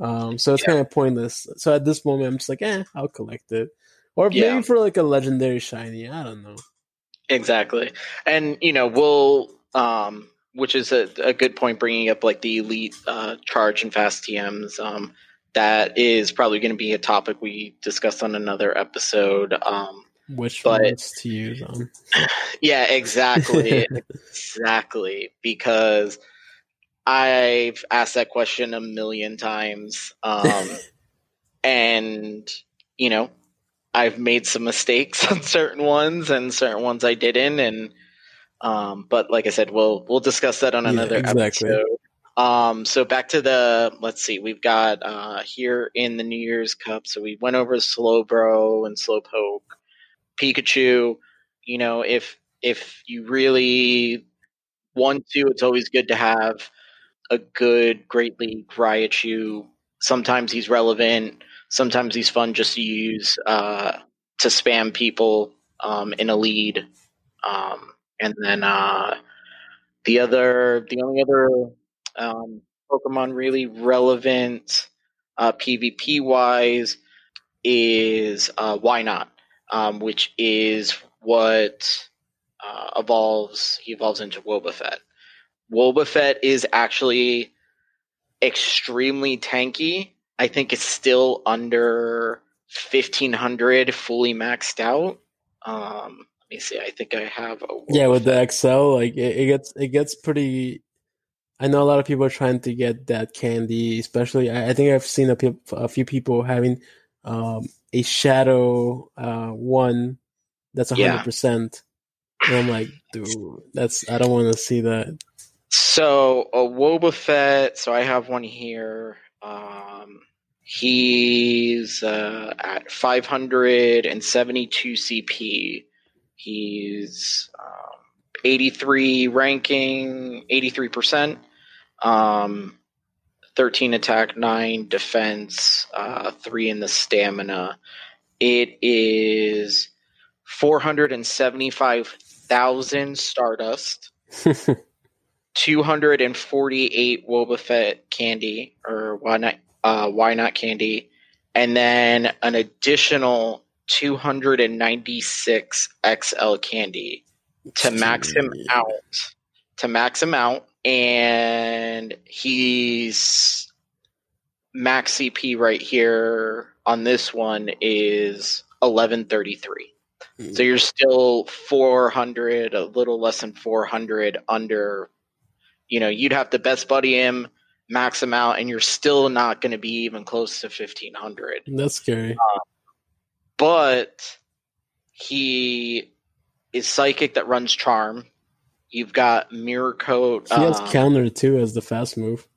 Um, so it's Yeah. kind of pointless. So at this moment, I'm just like, eh, I'll collect it, or Yeah. maybe for like a legendary shiny. I don't know. Exactly. And, you know, we'll, um, which is a, a good point bringing up like the elite uh, charge and fast TMs. Um, that is probably going to be a topic we discuss on another episode. Um, Which But- ones to use on? [LAUGHS] yeah, exactly. [LAUGHS] exactly. Because I've asked that question a million times. Um, [LAUGHS] and, you know, I've made some mistakes on certain ones and certain ones I didn't. And, um, but like I said, we'll, we'll discuss that on Yeah, another exactly. episode. Um, so back to the let's see, we've got uh, here in the New Year's Cup. So we went over Slowbro and Slowpoke, Pikachu. You know, if if you really want to, it's always good to have a good Great League Raichu. Sometimes he's relevant. Sometimes he's fun just to use uh, to spam people um, in a lead. Um, and then uh, the other, the only other um, Pokemon really relevant uh, PvP wise is uh, Wynaut, um, which is what uh, evolves. He evolves into Wobbuffet. Wobbuffet is actually extremely tanky. I think it's still under 1500 fully maxed out. Um, let me see. I think I have a yeah with the XL. Like it, it, gets it gets pretty. I know a lot of people are trying to get that candy, especially. I, I think I've seen a, a few people having um, a shadow uh, one that's a hundred yeah. percent, and I'm like, dude, that's I don't want to see that. So a Wobbuffet. So I have one here. Um, he's uh, at 572 CP. He's um, 83 ranking, 83%, um, 13 attack, 9 defense, uh, 3 in the stamina. It is 475,000 Stardust. [LAUGHS] 248 Wobbuffet candy or Wynaut uh, Wynaut candy, and then an additional 296 XL candy to max him out. To max him out, and he's max CP right here on this one is 1133. Mm-hmm. So you're still 400, a little less than 400 under you know, you'd have to best buddy him, max him out, and you're still not going to be even close to 1500. That's scary. Um, but he is psychic that runs charm. You've got mirror coat. He has um, counter too as the fast move.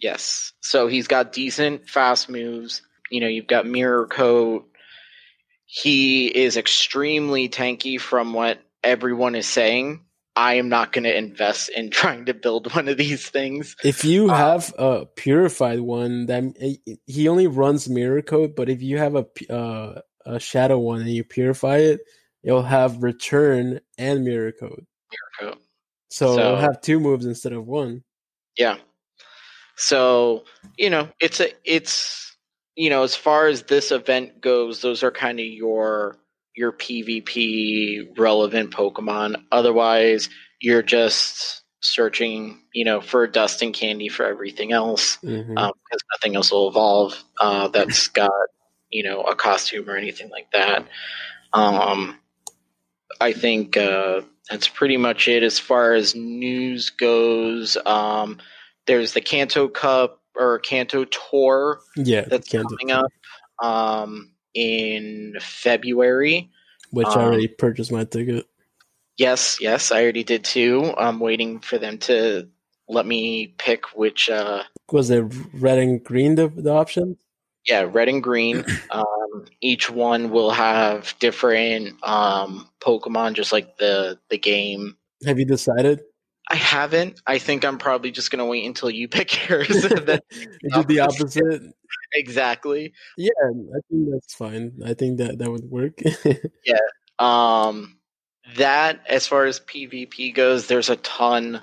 Yes. So he's got decent fast moves. You know, you've got mirror coat. He is extremely tanky from what everyone is saying. I am not going to invest in [LAUGHS] trying to build one of these things. If you um, have a purified one, then he only runs mirror coat. But if you have a uh, a shadow one and you purify it, it'll have return and mirror coat. Mirror coat. So, so have two moves instead of one. Yeah. So you know, it's a it's you know, as far as this event goes, those are kind of your your PvP relevant Pokemon. Otherwise, you're just searching, you know, for dust and candy for everything else because mm-hmm. um, nothing else will evolve uh, [LAUGHS] that's got, you know, a costume or anything like that. Um, I think uh, that's pretty much it as far as news goes. Um, there's the Kanto Cup or Kanto Tour yeah, that's Kanto. coming up. Um, in February. Which um, I already purchased my ticket. Yes, yes, I already did too. I'm waiting for them to let me pick which. Uh, Was it red and green the, the option? Yeah, red and green. [CLEARS THROAT] um, each one will have different um, Pokemon, just like the the game. Have you decided? I haven't. I think I'm probably just gonna wait until you [LAUGHS] pick yours. [LAUGHS] you did the opposite. [LAUGHS] exactly. Yeah, I think that's fine. I think that that would work. yeah. Um, that as far as PvP goes, there's a ton,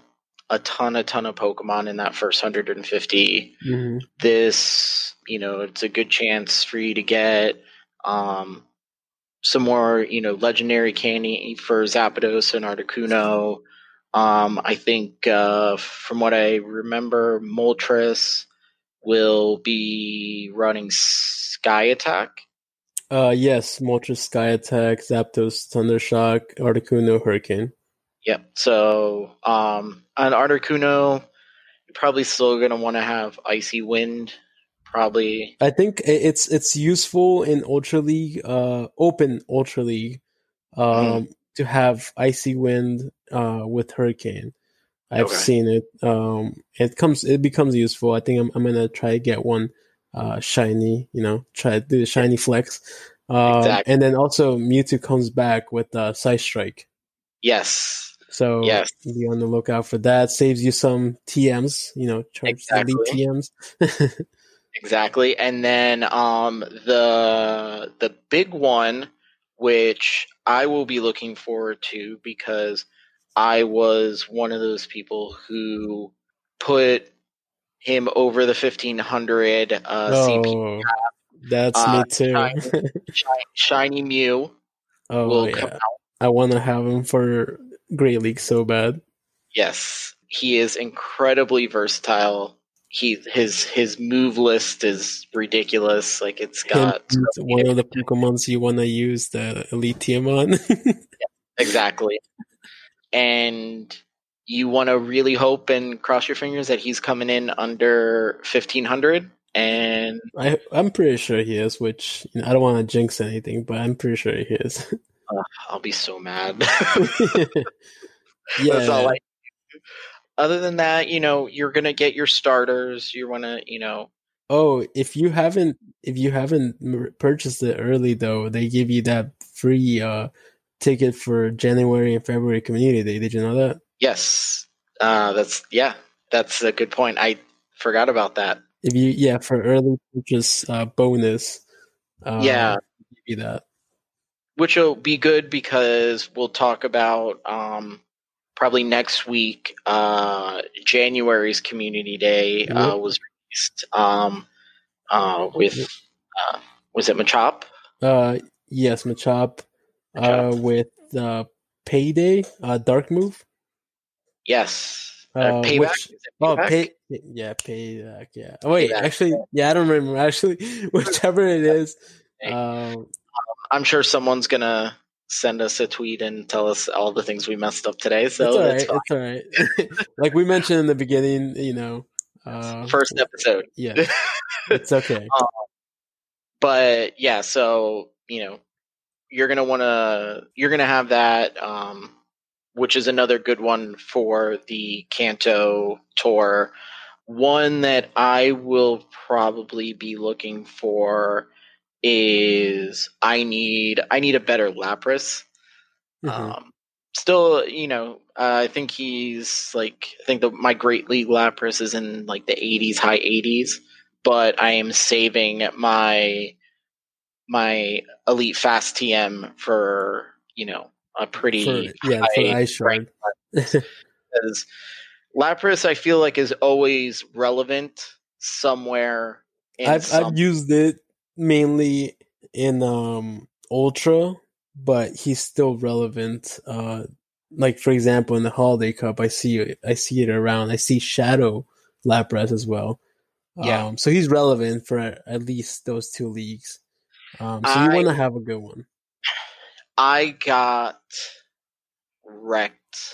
a ton, a ton of Pokemon in that first 150. Mm-hmm. This, you know, it's a good chance for you to get um some more, you know, legendary candy for Zapdos and Articuno. Um, I think uh, from what I remember, Moltres will be running Sky Attack. Uh, yes, Moltres Sky Attack, Zapdos Thundershock, Articuno Hurricane. Yep. So, um, on Articuno, you're probably still going to want to have Icy Wind. Probably. I think it's it's useful in Ultra League, uh, Open Ultra League, um, mm-hmm. to have Icy Wind, uh, with Hurricane. I've Okay. seen it. Um, it comes, it becomes useful. I think I'm, I'm gonna try to get one, uh, shiny. You know, try to do the shiny flex. Um, Exactly. and then also Mewtwo comes back with uh, Side Strike. Yes. So Yes. be on the lookout for that. Saves you some TMs. You know, charge Exactly. TMs. [LAUGHS] Exactly. And then um the the big one which I will be looking forward to because I was one of those people who put him over the 1500 uh CP oh, that's Uh, me too. shiny. Shiny, [LAUGHS] Shiny Mew oh will yeah, come out. I want to have him for Great League so bad. Yes, he is incredibly versatile. He his his move list is ridiculous. Like it's got one of the Pokemons you want to use the Elite TM on. [LAUGHS] exactly, and you want to really hope and cross your fingers that he's coming in under fifteen hundred. And I I'm pretty sure he is. Which you know, I don't want to jinx anything, but I'm pretty sure he is. [LAUGHS] I'll be so mad. yeah, [LAUGHS] That's all I. Other than that, you know, you're gonna get your starters. You want to, you know, Oh, if you haven't if you haven't purchased it early though, they give you that free uh ticket for January and February community day. Did you know that? yes, uh, that's yeah, that's a good point. I forgot about that. If you yeah, for early purchase uh bonus. Uh, Yeah. give you that. Which will be good because we'll talk about um, probably next week. Uh, January's Community Day uh, was released um, uh, with uh, was it Machop? Uh yes, Machop uh Machop. with uh Payday, uh Dark Move. Yes, uh, Uh, Payback. which- Oh, pay yeah, payback. Yeah. Oh wait, Payback. actually, yeah, I don't remember. Actually, [LAUGHS] whichever it is, um, I'm sure someone's gonna send us a tweet and tell us all the things we messed up today. So it's all right. It's all right. [LAUGHS] like we mentioned in the beginning, you know, uh, First episode. yeah, [LAUGHS] it's okay. but yeah, so you know, you're gonna want to you're gonna have that, um, which is another good one for the Kanto tour. One that I will probably be looking for is I need I need a better Lapras. Mhm. Um, still, you know, uh, I think he's like I think the my Great League Lapras is in like the 80s, high 80s, but I am saving my my Elite Fast TM for you know a pretty for, yeah, for Ice Shard. [LAUGHS] because Lapras I feel like is always relevant somewhere. In I've some, I've used it mainly in um Ultra, but he's still relevant. Uh, like for example, in the Holiday Cup, I see it, I see it around. I see Shadow Lapras as well. Yeah. Um, so he's relevant for at least those two leagues. Um, so you want to have a good one. I got wrecked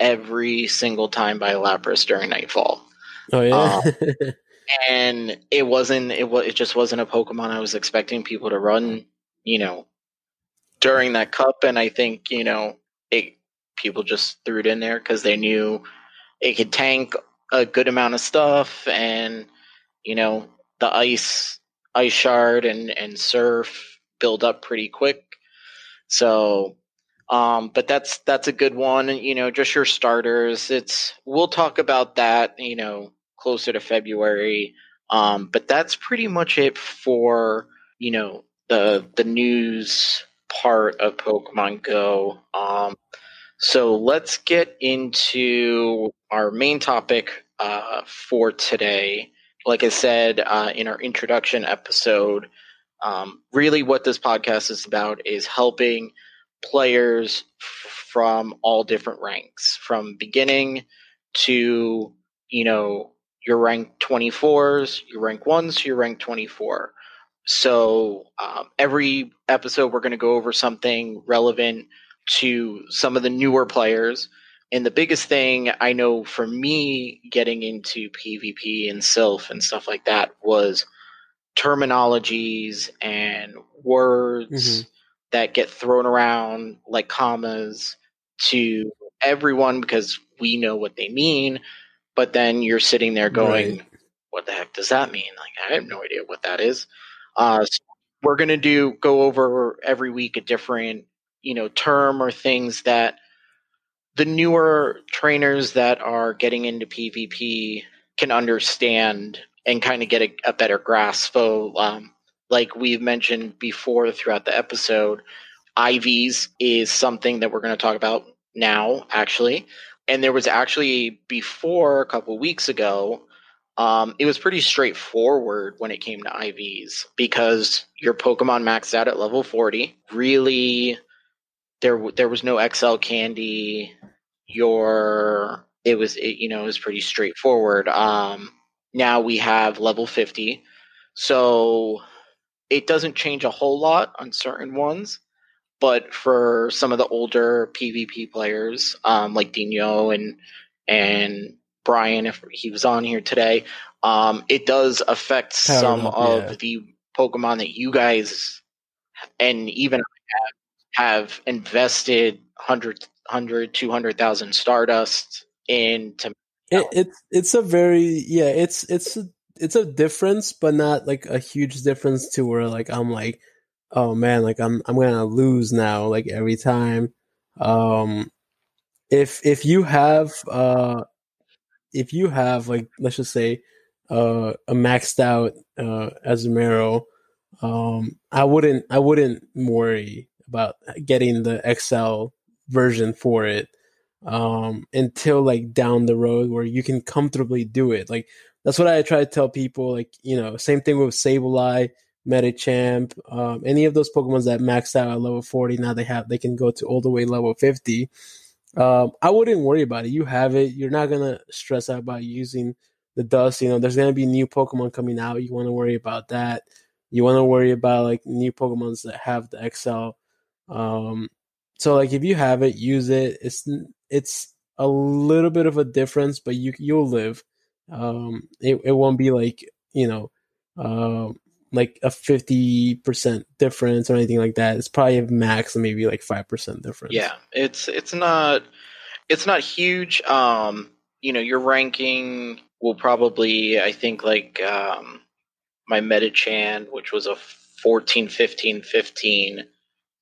every single time by Lapras during Nightfall. Oh yeah. [LAUGHS] and it wasn't it was it just wasn't a pokemon i was expecting people to run you know during that cup. And i think you know it people just threw it in there because they knew it could tank a good amount of stuff and you know the ice ice shard and and surf build up pretty quick. So um but that's that's a good one. You know just your starters. It's we'll talk about that you know closer to February. Um, but that's pretty much it for you know the the news part of Pokemon Go. Um, so let's get into our main topic uh, for today. Like I said uh, in our introduction episode, um, really what this podcast is about is helping players f- from all different ranks, from beginning to you know your rank 24s, your rank 1s, your rank 24. So um, every episode, we're going to go over something relevant to some of the newer players. And the biggest thing I know for me getting into PvP and Silph and stuff like that was terminologies and words Mhm. that get thrown around like commas to everyone because we know what they mean, but then you're sitting there going, Right. "What the heck does that mean?" Like I have no idea what that is. Uh, so we're gonna do go over every week a different you know term or things that the newer trainers that are getting into PvP can understand and kind of get a, a better grasp. So, um, like we've mentioned before throughout the episode, IVs is something that we're going to talk about now, actually. And there was actually before a couple weeks ago, um, it was pretty straightforward when it came to IVs because your Pokemon maxed out at level 40. Really, there there was no XL candy. Your it was it, you know it was pretty straightforward. Um, now we have level 50, so it doesn't change a whole lot on certain ones. But for some of the older PvP players, um, like Dino and and Brian, if he was on here today, um, it does affect Power some up, of yeah. the Pokemon that you guys and even I have, have invested 100, 100 200,000 Stardust into. It, it's it's a very yeah it's it's a, it's a difference but not like a huge difference to where like i'm like oh man like i'm i'm gonna lose now like every time. Um if if you have uh if you have like let's just say uh a maxed out uh azumarill um i wouldn't i wouldn't worry about getting the xl version for it um until like down the road where you can comfortably do it. Like that's what i try to tell people like you know same thing with sableye Medicham, um, any of those Pokemons that maxed out at level 40, now they have they can go to all the way level 50. Um, I wouldn't worry about it. You have it. You're not gonna stress out about using the dust. You know, there's gonna be new Pokemon coming out. You want to worry about that. You want to worry about like new Pokemons that have the XL. Um, so like if you have it, use it. It's it's a little bit of a difference, but you you'll live. Um, it it won't be like you know, um, like a fifty percent difference or anything like that. It's probably a max maybe like five percent difference. Yeah, it's it's not it's not huge. Um, you know, your ranking will probably I think like um my Medicham, which was a 14, 15, 15,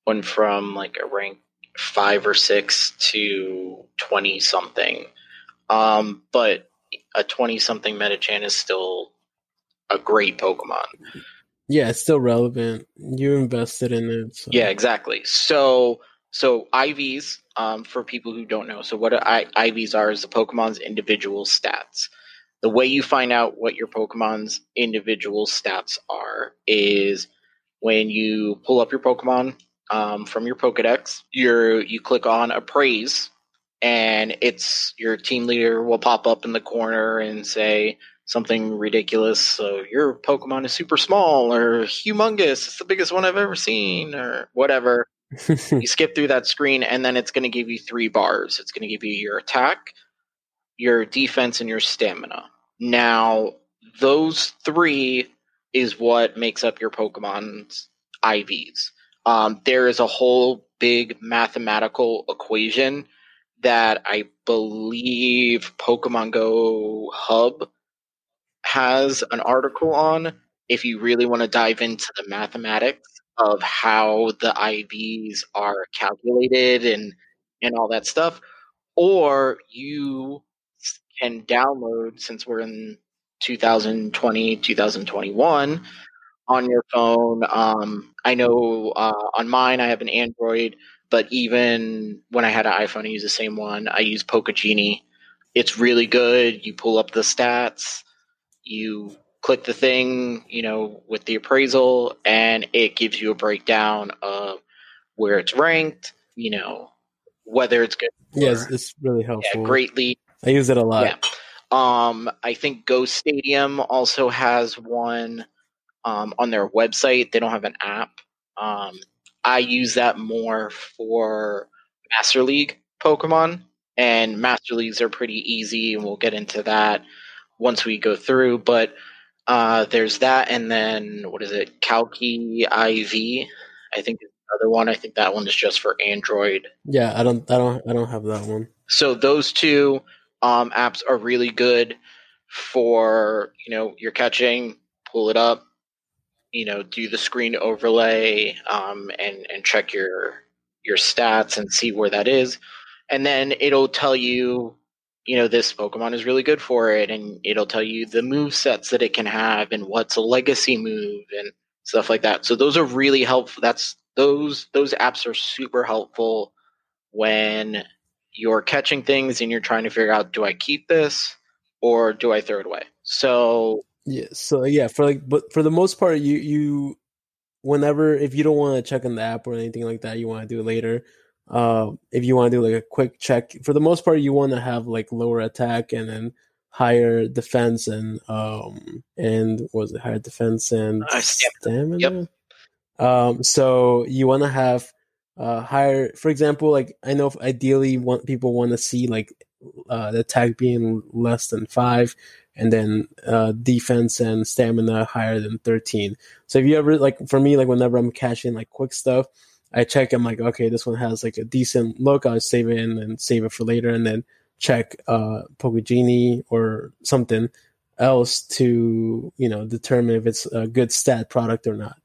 went from like a rank five or six to twenty something. Um, but a twenty something Medicham is still a great Pokemon. Yeah, it's still relevant. You invested in it. So. Yeah, exactly. So so IVs, um, for people who don't know, so what I, IVs are is the Pokemon's individual stats. The way you find out what your Pokemon's individual stats are is when you pull up your Pokemon um, from your Pokedex. You you click on appraise, and it's your team leader will pop up in the corner and say something ridiculous. So your Pokemon is super small or humongous. It's the biggest one I've ever seen, or whatever [LAUGHS] you skip through that screen and then it's going to give you three bars it's going to give you your attack your defense and your stamina now those three is what makes up your pokemon's ivs um, there is a whole big mathematical equation that i believe pokemon go hub has an article on if you really want to dive into the mathematics of how the IVs are calculated and and all that stuff, or you can download since we're in 2020 2021 on your phone. Um, I know uh, on mine I have an Android, but even when I had an iPhone, I use the same one. I use Pokegenie. It's really good. You pull up the stats, you click the thing, you know, with the appraisal, and it gives you a breakdown of where it's ranked, you know, whether it's good. yeah, or- it's, really yeah, helpful. greatly. I use it a lot. Yeah. Um, I think GO Stadium also has one um, on their website. They don't have an app. Um, I use that more for Master League Pokemon, and Master Leagues are pretty easy, and we'll get into that once we go through. But uh, there's that, and then what is it? Calcy IV. I think other one. I think that one is just for Android. Yeah, I don't, I don't, I don't have that one. So those two um, apps are really good for you know you're catching, pull it up, you know, do the screen overlay um, and and check your your stats and see where that is, and then it'll tell you you know this pokemon is really good for it and it'll tell you the move sets that it can have and what's a legacy move and stuff like that so those are really helpful that's those those apps are super helpful when you're catching things and you're trying to figure out do i keep this or do i throw it away so Yeah. So yeah, for like, but for the most part, you you whenever if you don't want to check in the app or anything like that, you want to do later. Uh, if you want to do like a quick check, for the most part, you want to have like lower attack and then higher defense and um and was it higher defense and Uh, stamina. stamina. Yep. Um, so you want to have uh higher, for example, like I know if ideally want people want to see like uh the attack being less than five and then uh defense and stamina higher than 13 so if you ever like for me like whenever i'm catching like quick stuff i check i'm like okay this one has like a decent look i'll save it and then save it for later and then check uh pokegenie or something else to you know determine if it's a good stat product or not.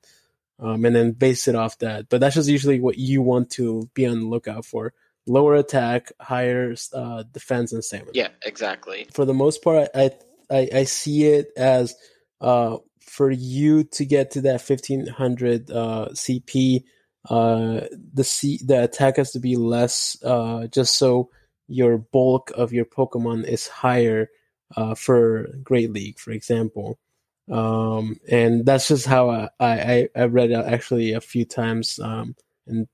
Um, and then base it off that. But that's just usually what you want to be on the lookout for. Lower attack higher uh, defense and stamina. Yeah exactly. For the most part, I I, I see it as uh, for you to get to that fifteen hundred uh, CP, uh, the C the attack has to be less, uh, just so your bulk of your Pokemon is higher uh, for Great League, for example. Um, and that's just how I, I, I read it actually a few times. Um, and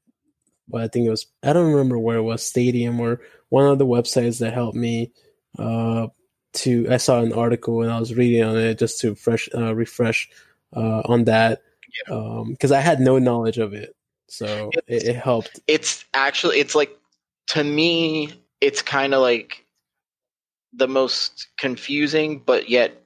well, I think it was I don't remember where it was Stadium or one of the websites that helped me uh, to I saw an article and I was reading on it just to fresh uh, refresh uh, on that because I had no knowledge of it, so it, it helped. it's actually it's like to me it's kind of like the most confusing but yet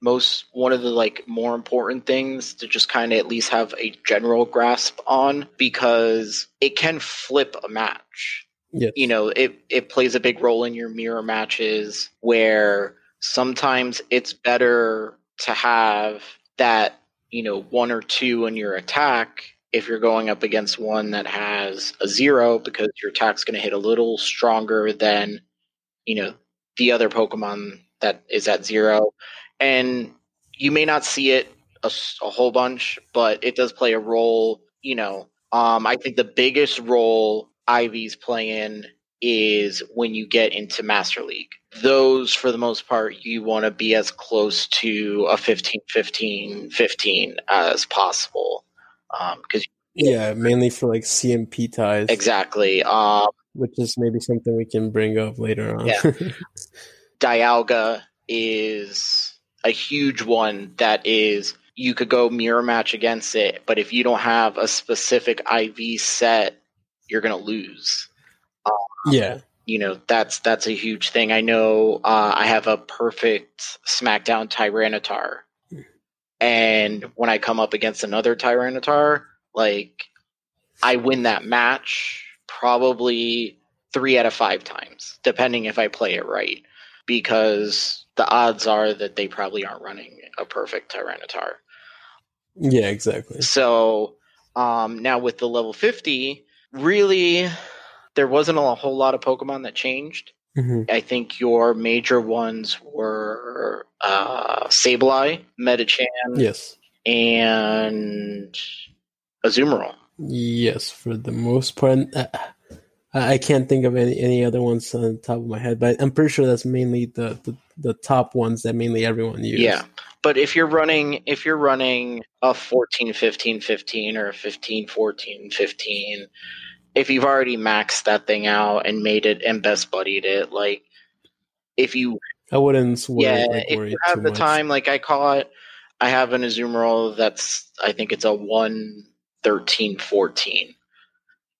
most one of the like more important things to just kind of at least have a general grasp on because it can flip a match Yes. you know it it plays a big role in your mirror matches where sometimes it's better to have that you know one or two in your attack if you're going up against one that has a zero because your attack's going to hit a little stronger than you know the other pokemon that is at zero. And you may not see it a whole bunch but it does play a role you know. Um, i think the biggest role IVs playing is when you get into master league. Those for the most part you want to be as close to a 15 15 15 as possible because Yeah, mainly for like CMP ties, exactly um, which is maybe something we can bring up later on. Yeah. [LAUGHS] Dialga is a huge one that is you could go mirror match against it, but if you don't have a specific IV set, you're gonna lose. yeah, You know that's that's a huge thing. I know uh, I have a perfect SmackDown Tyranitar, and when I come up against another Tyranitar, like I win that match probably three out of five times, depending if I play it right, because the odds are that they probably aren't running a perfect Tyranitar. yeah, exactly. So um, now with the level 50, really, there wasn't a whole lot of Pokemon that changed. Hmm I think your major ones were uh, Sableye, Medicham, Yes, and Azumarill. yes, for the most part. Uh, I, I can't think of any any other ones on the top of my head, but I'm pretty sure that's mainly the the, the top ones that mainly everyone uses. Yeah. But if you're running if you're running a 14 15 15 or a 15 14 15 if you've already maxed that thing out and made it and best buddied it like if you I wouldn't worry, yeah like, if you have the much. time like I caught I have an Azumarill that's I think it's a 1 13 14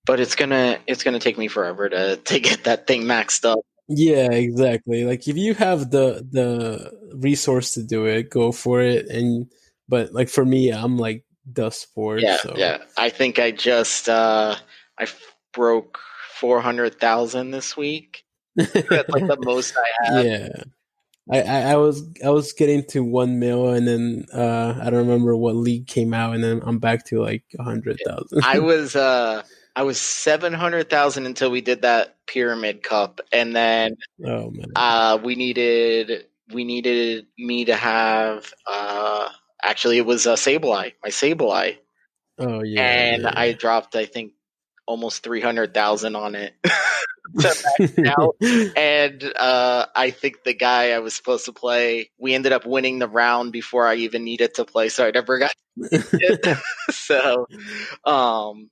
but it's gonna it's gonna take me forever to to get that thing maxed up Yeah, exactly. Like if you have the the resource to do it, go for it. And but like for me, I'm like dust bored. Yeah, so. yeah. I think I just uh I f- broke four hundred thousand this week. That's like the most I [LAUGHS] had. Yeah. I, I, I was I was getting to one mil and then uh I don't remember what league came out and then I'm back to like a hundred thousand. I [LAUGHS] was uh I was seven hundred thousand until we did that pyramid cup, and then oh man. uh we needed we needed me to have uh actually it was a Sableye, my Sableye, Oh yeah. and yeah. I dropped I think almost three hundred thousand on it. to max out. and uh, I think the guy I was supposed to play, we ended up winning the round before I even needed to play, so I never got [LAUGHS] [LAUGHS] so, um,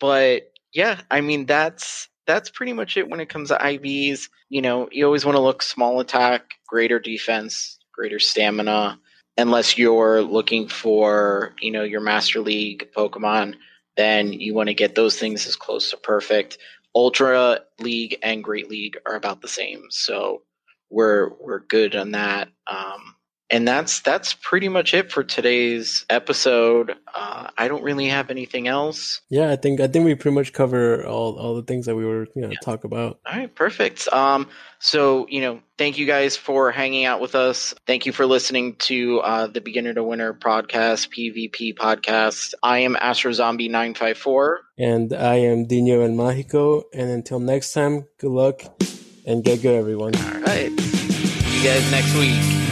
but yeah, I mean that's that's pretty much it when it comes to IVs. You know, you always want to look small attack, greater defense, greater stamina, unless you're looking for you know your Master League Pokemon. Then you want to get those things as close to perfect. Ultra League and Great League are about the same, so we're we're good on that. Um, and that's that's pretty much it for today's episode. Uh, I don't really have anything else. yeah, I think I think we pretty much cover all all the things that we were you know talk about. All right, perfect. Um, so you know, thank you guys for hanging out with us. Thank you for listening to uh, the Beginner to Winner podcast, PvP podcast. I am Astro Zombie nine five four. And I am Dino El Mágico. And until next time, good luck and get good, everyone. All right, see you guys next week.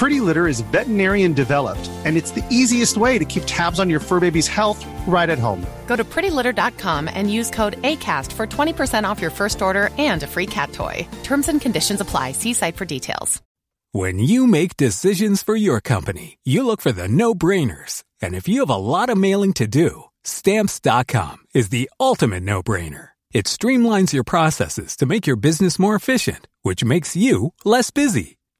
Pretty Litter is veterinarian developed, and it's the easiest way to keep tabs on your fur baby's health right at home. Go to prettylitter.com and use code ACAST for 20% off your first order and a free cat toy. Terms and conditions apply. See site for details. When you make decisions for your company, you look for the no brainers. And if you have a lot of mailing to do, stamps.com is the ultimate no brainer. It streamlines your processes to make your business more efficient, which makes you less busy.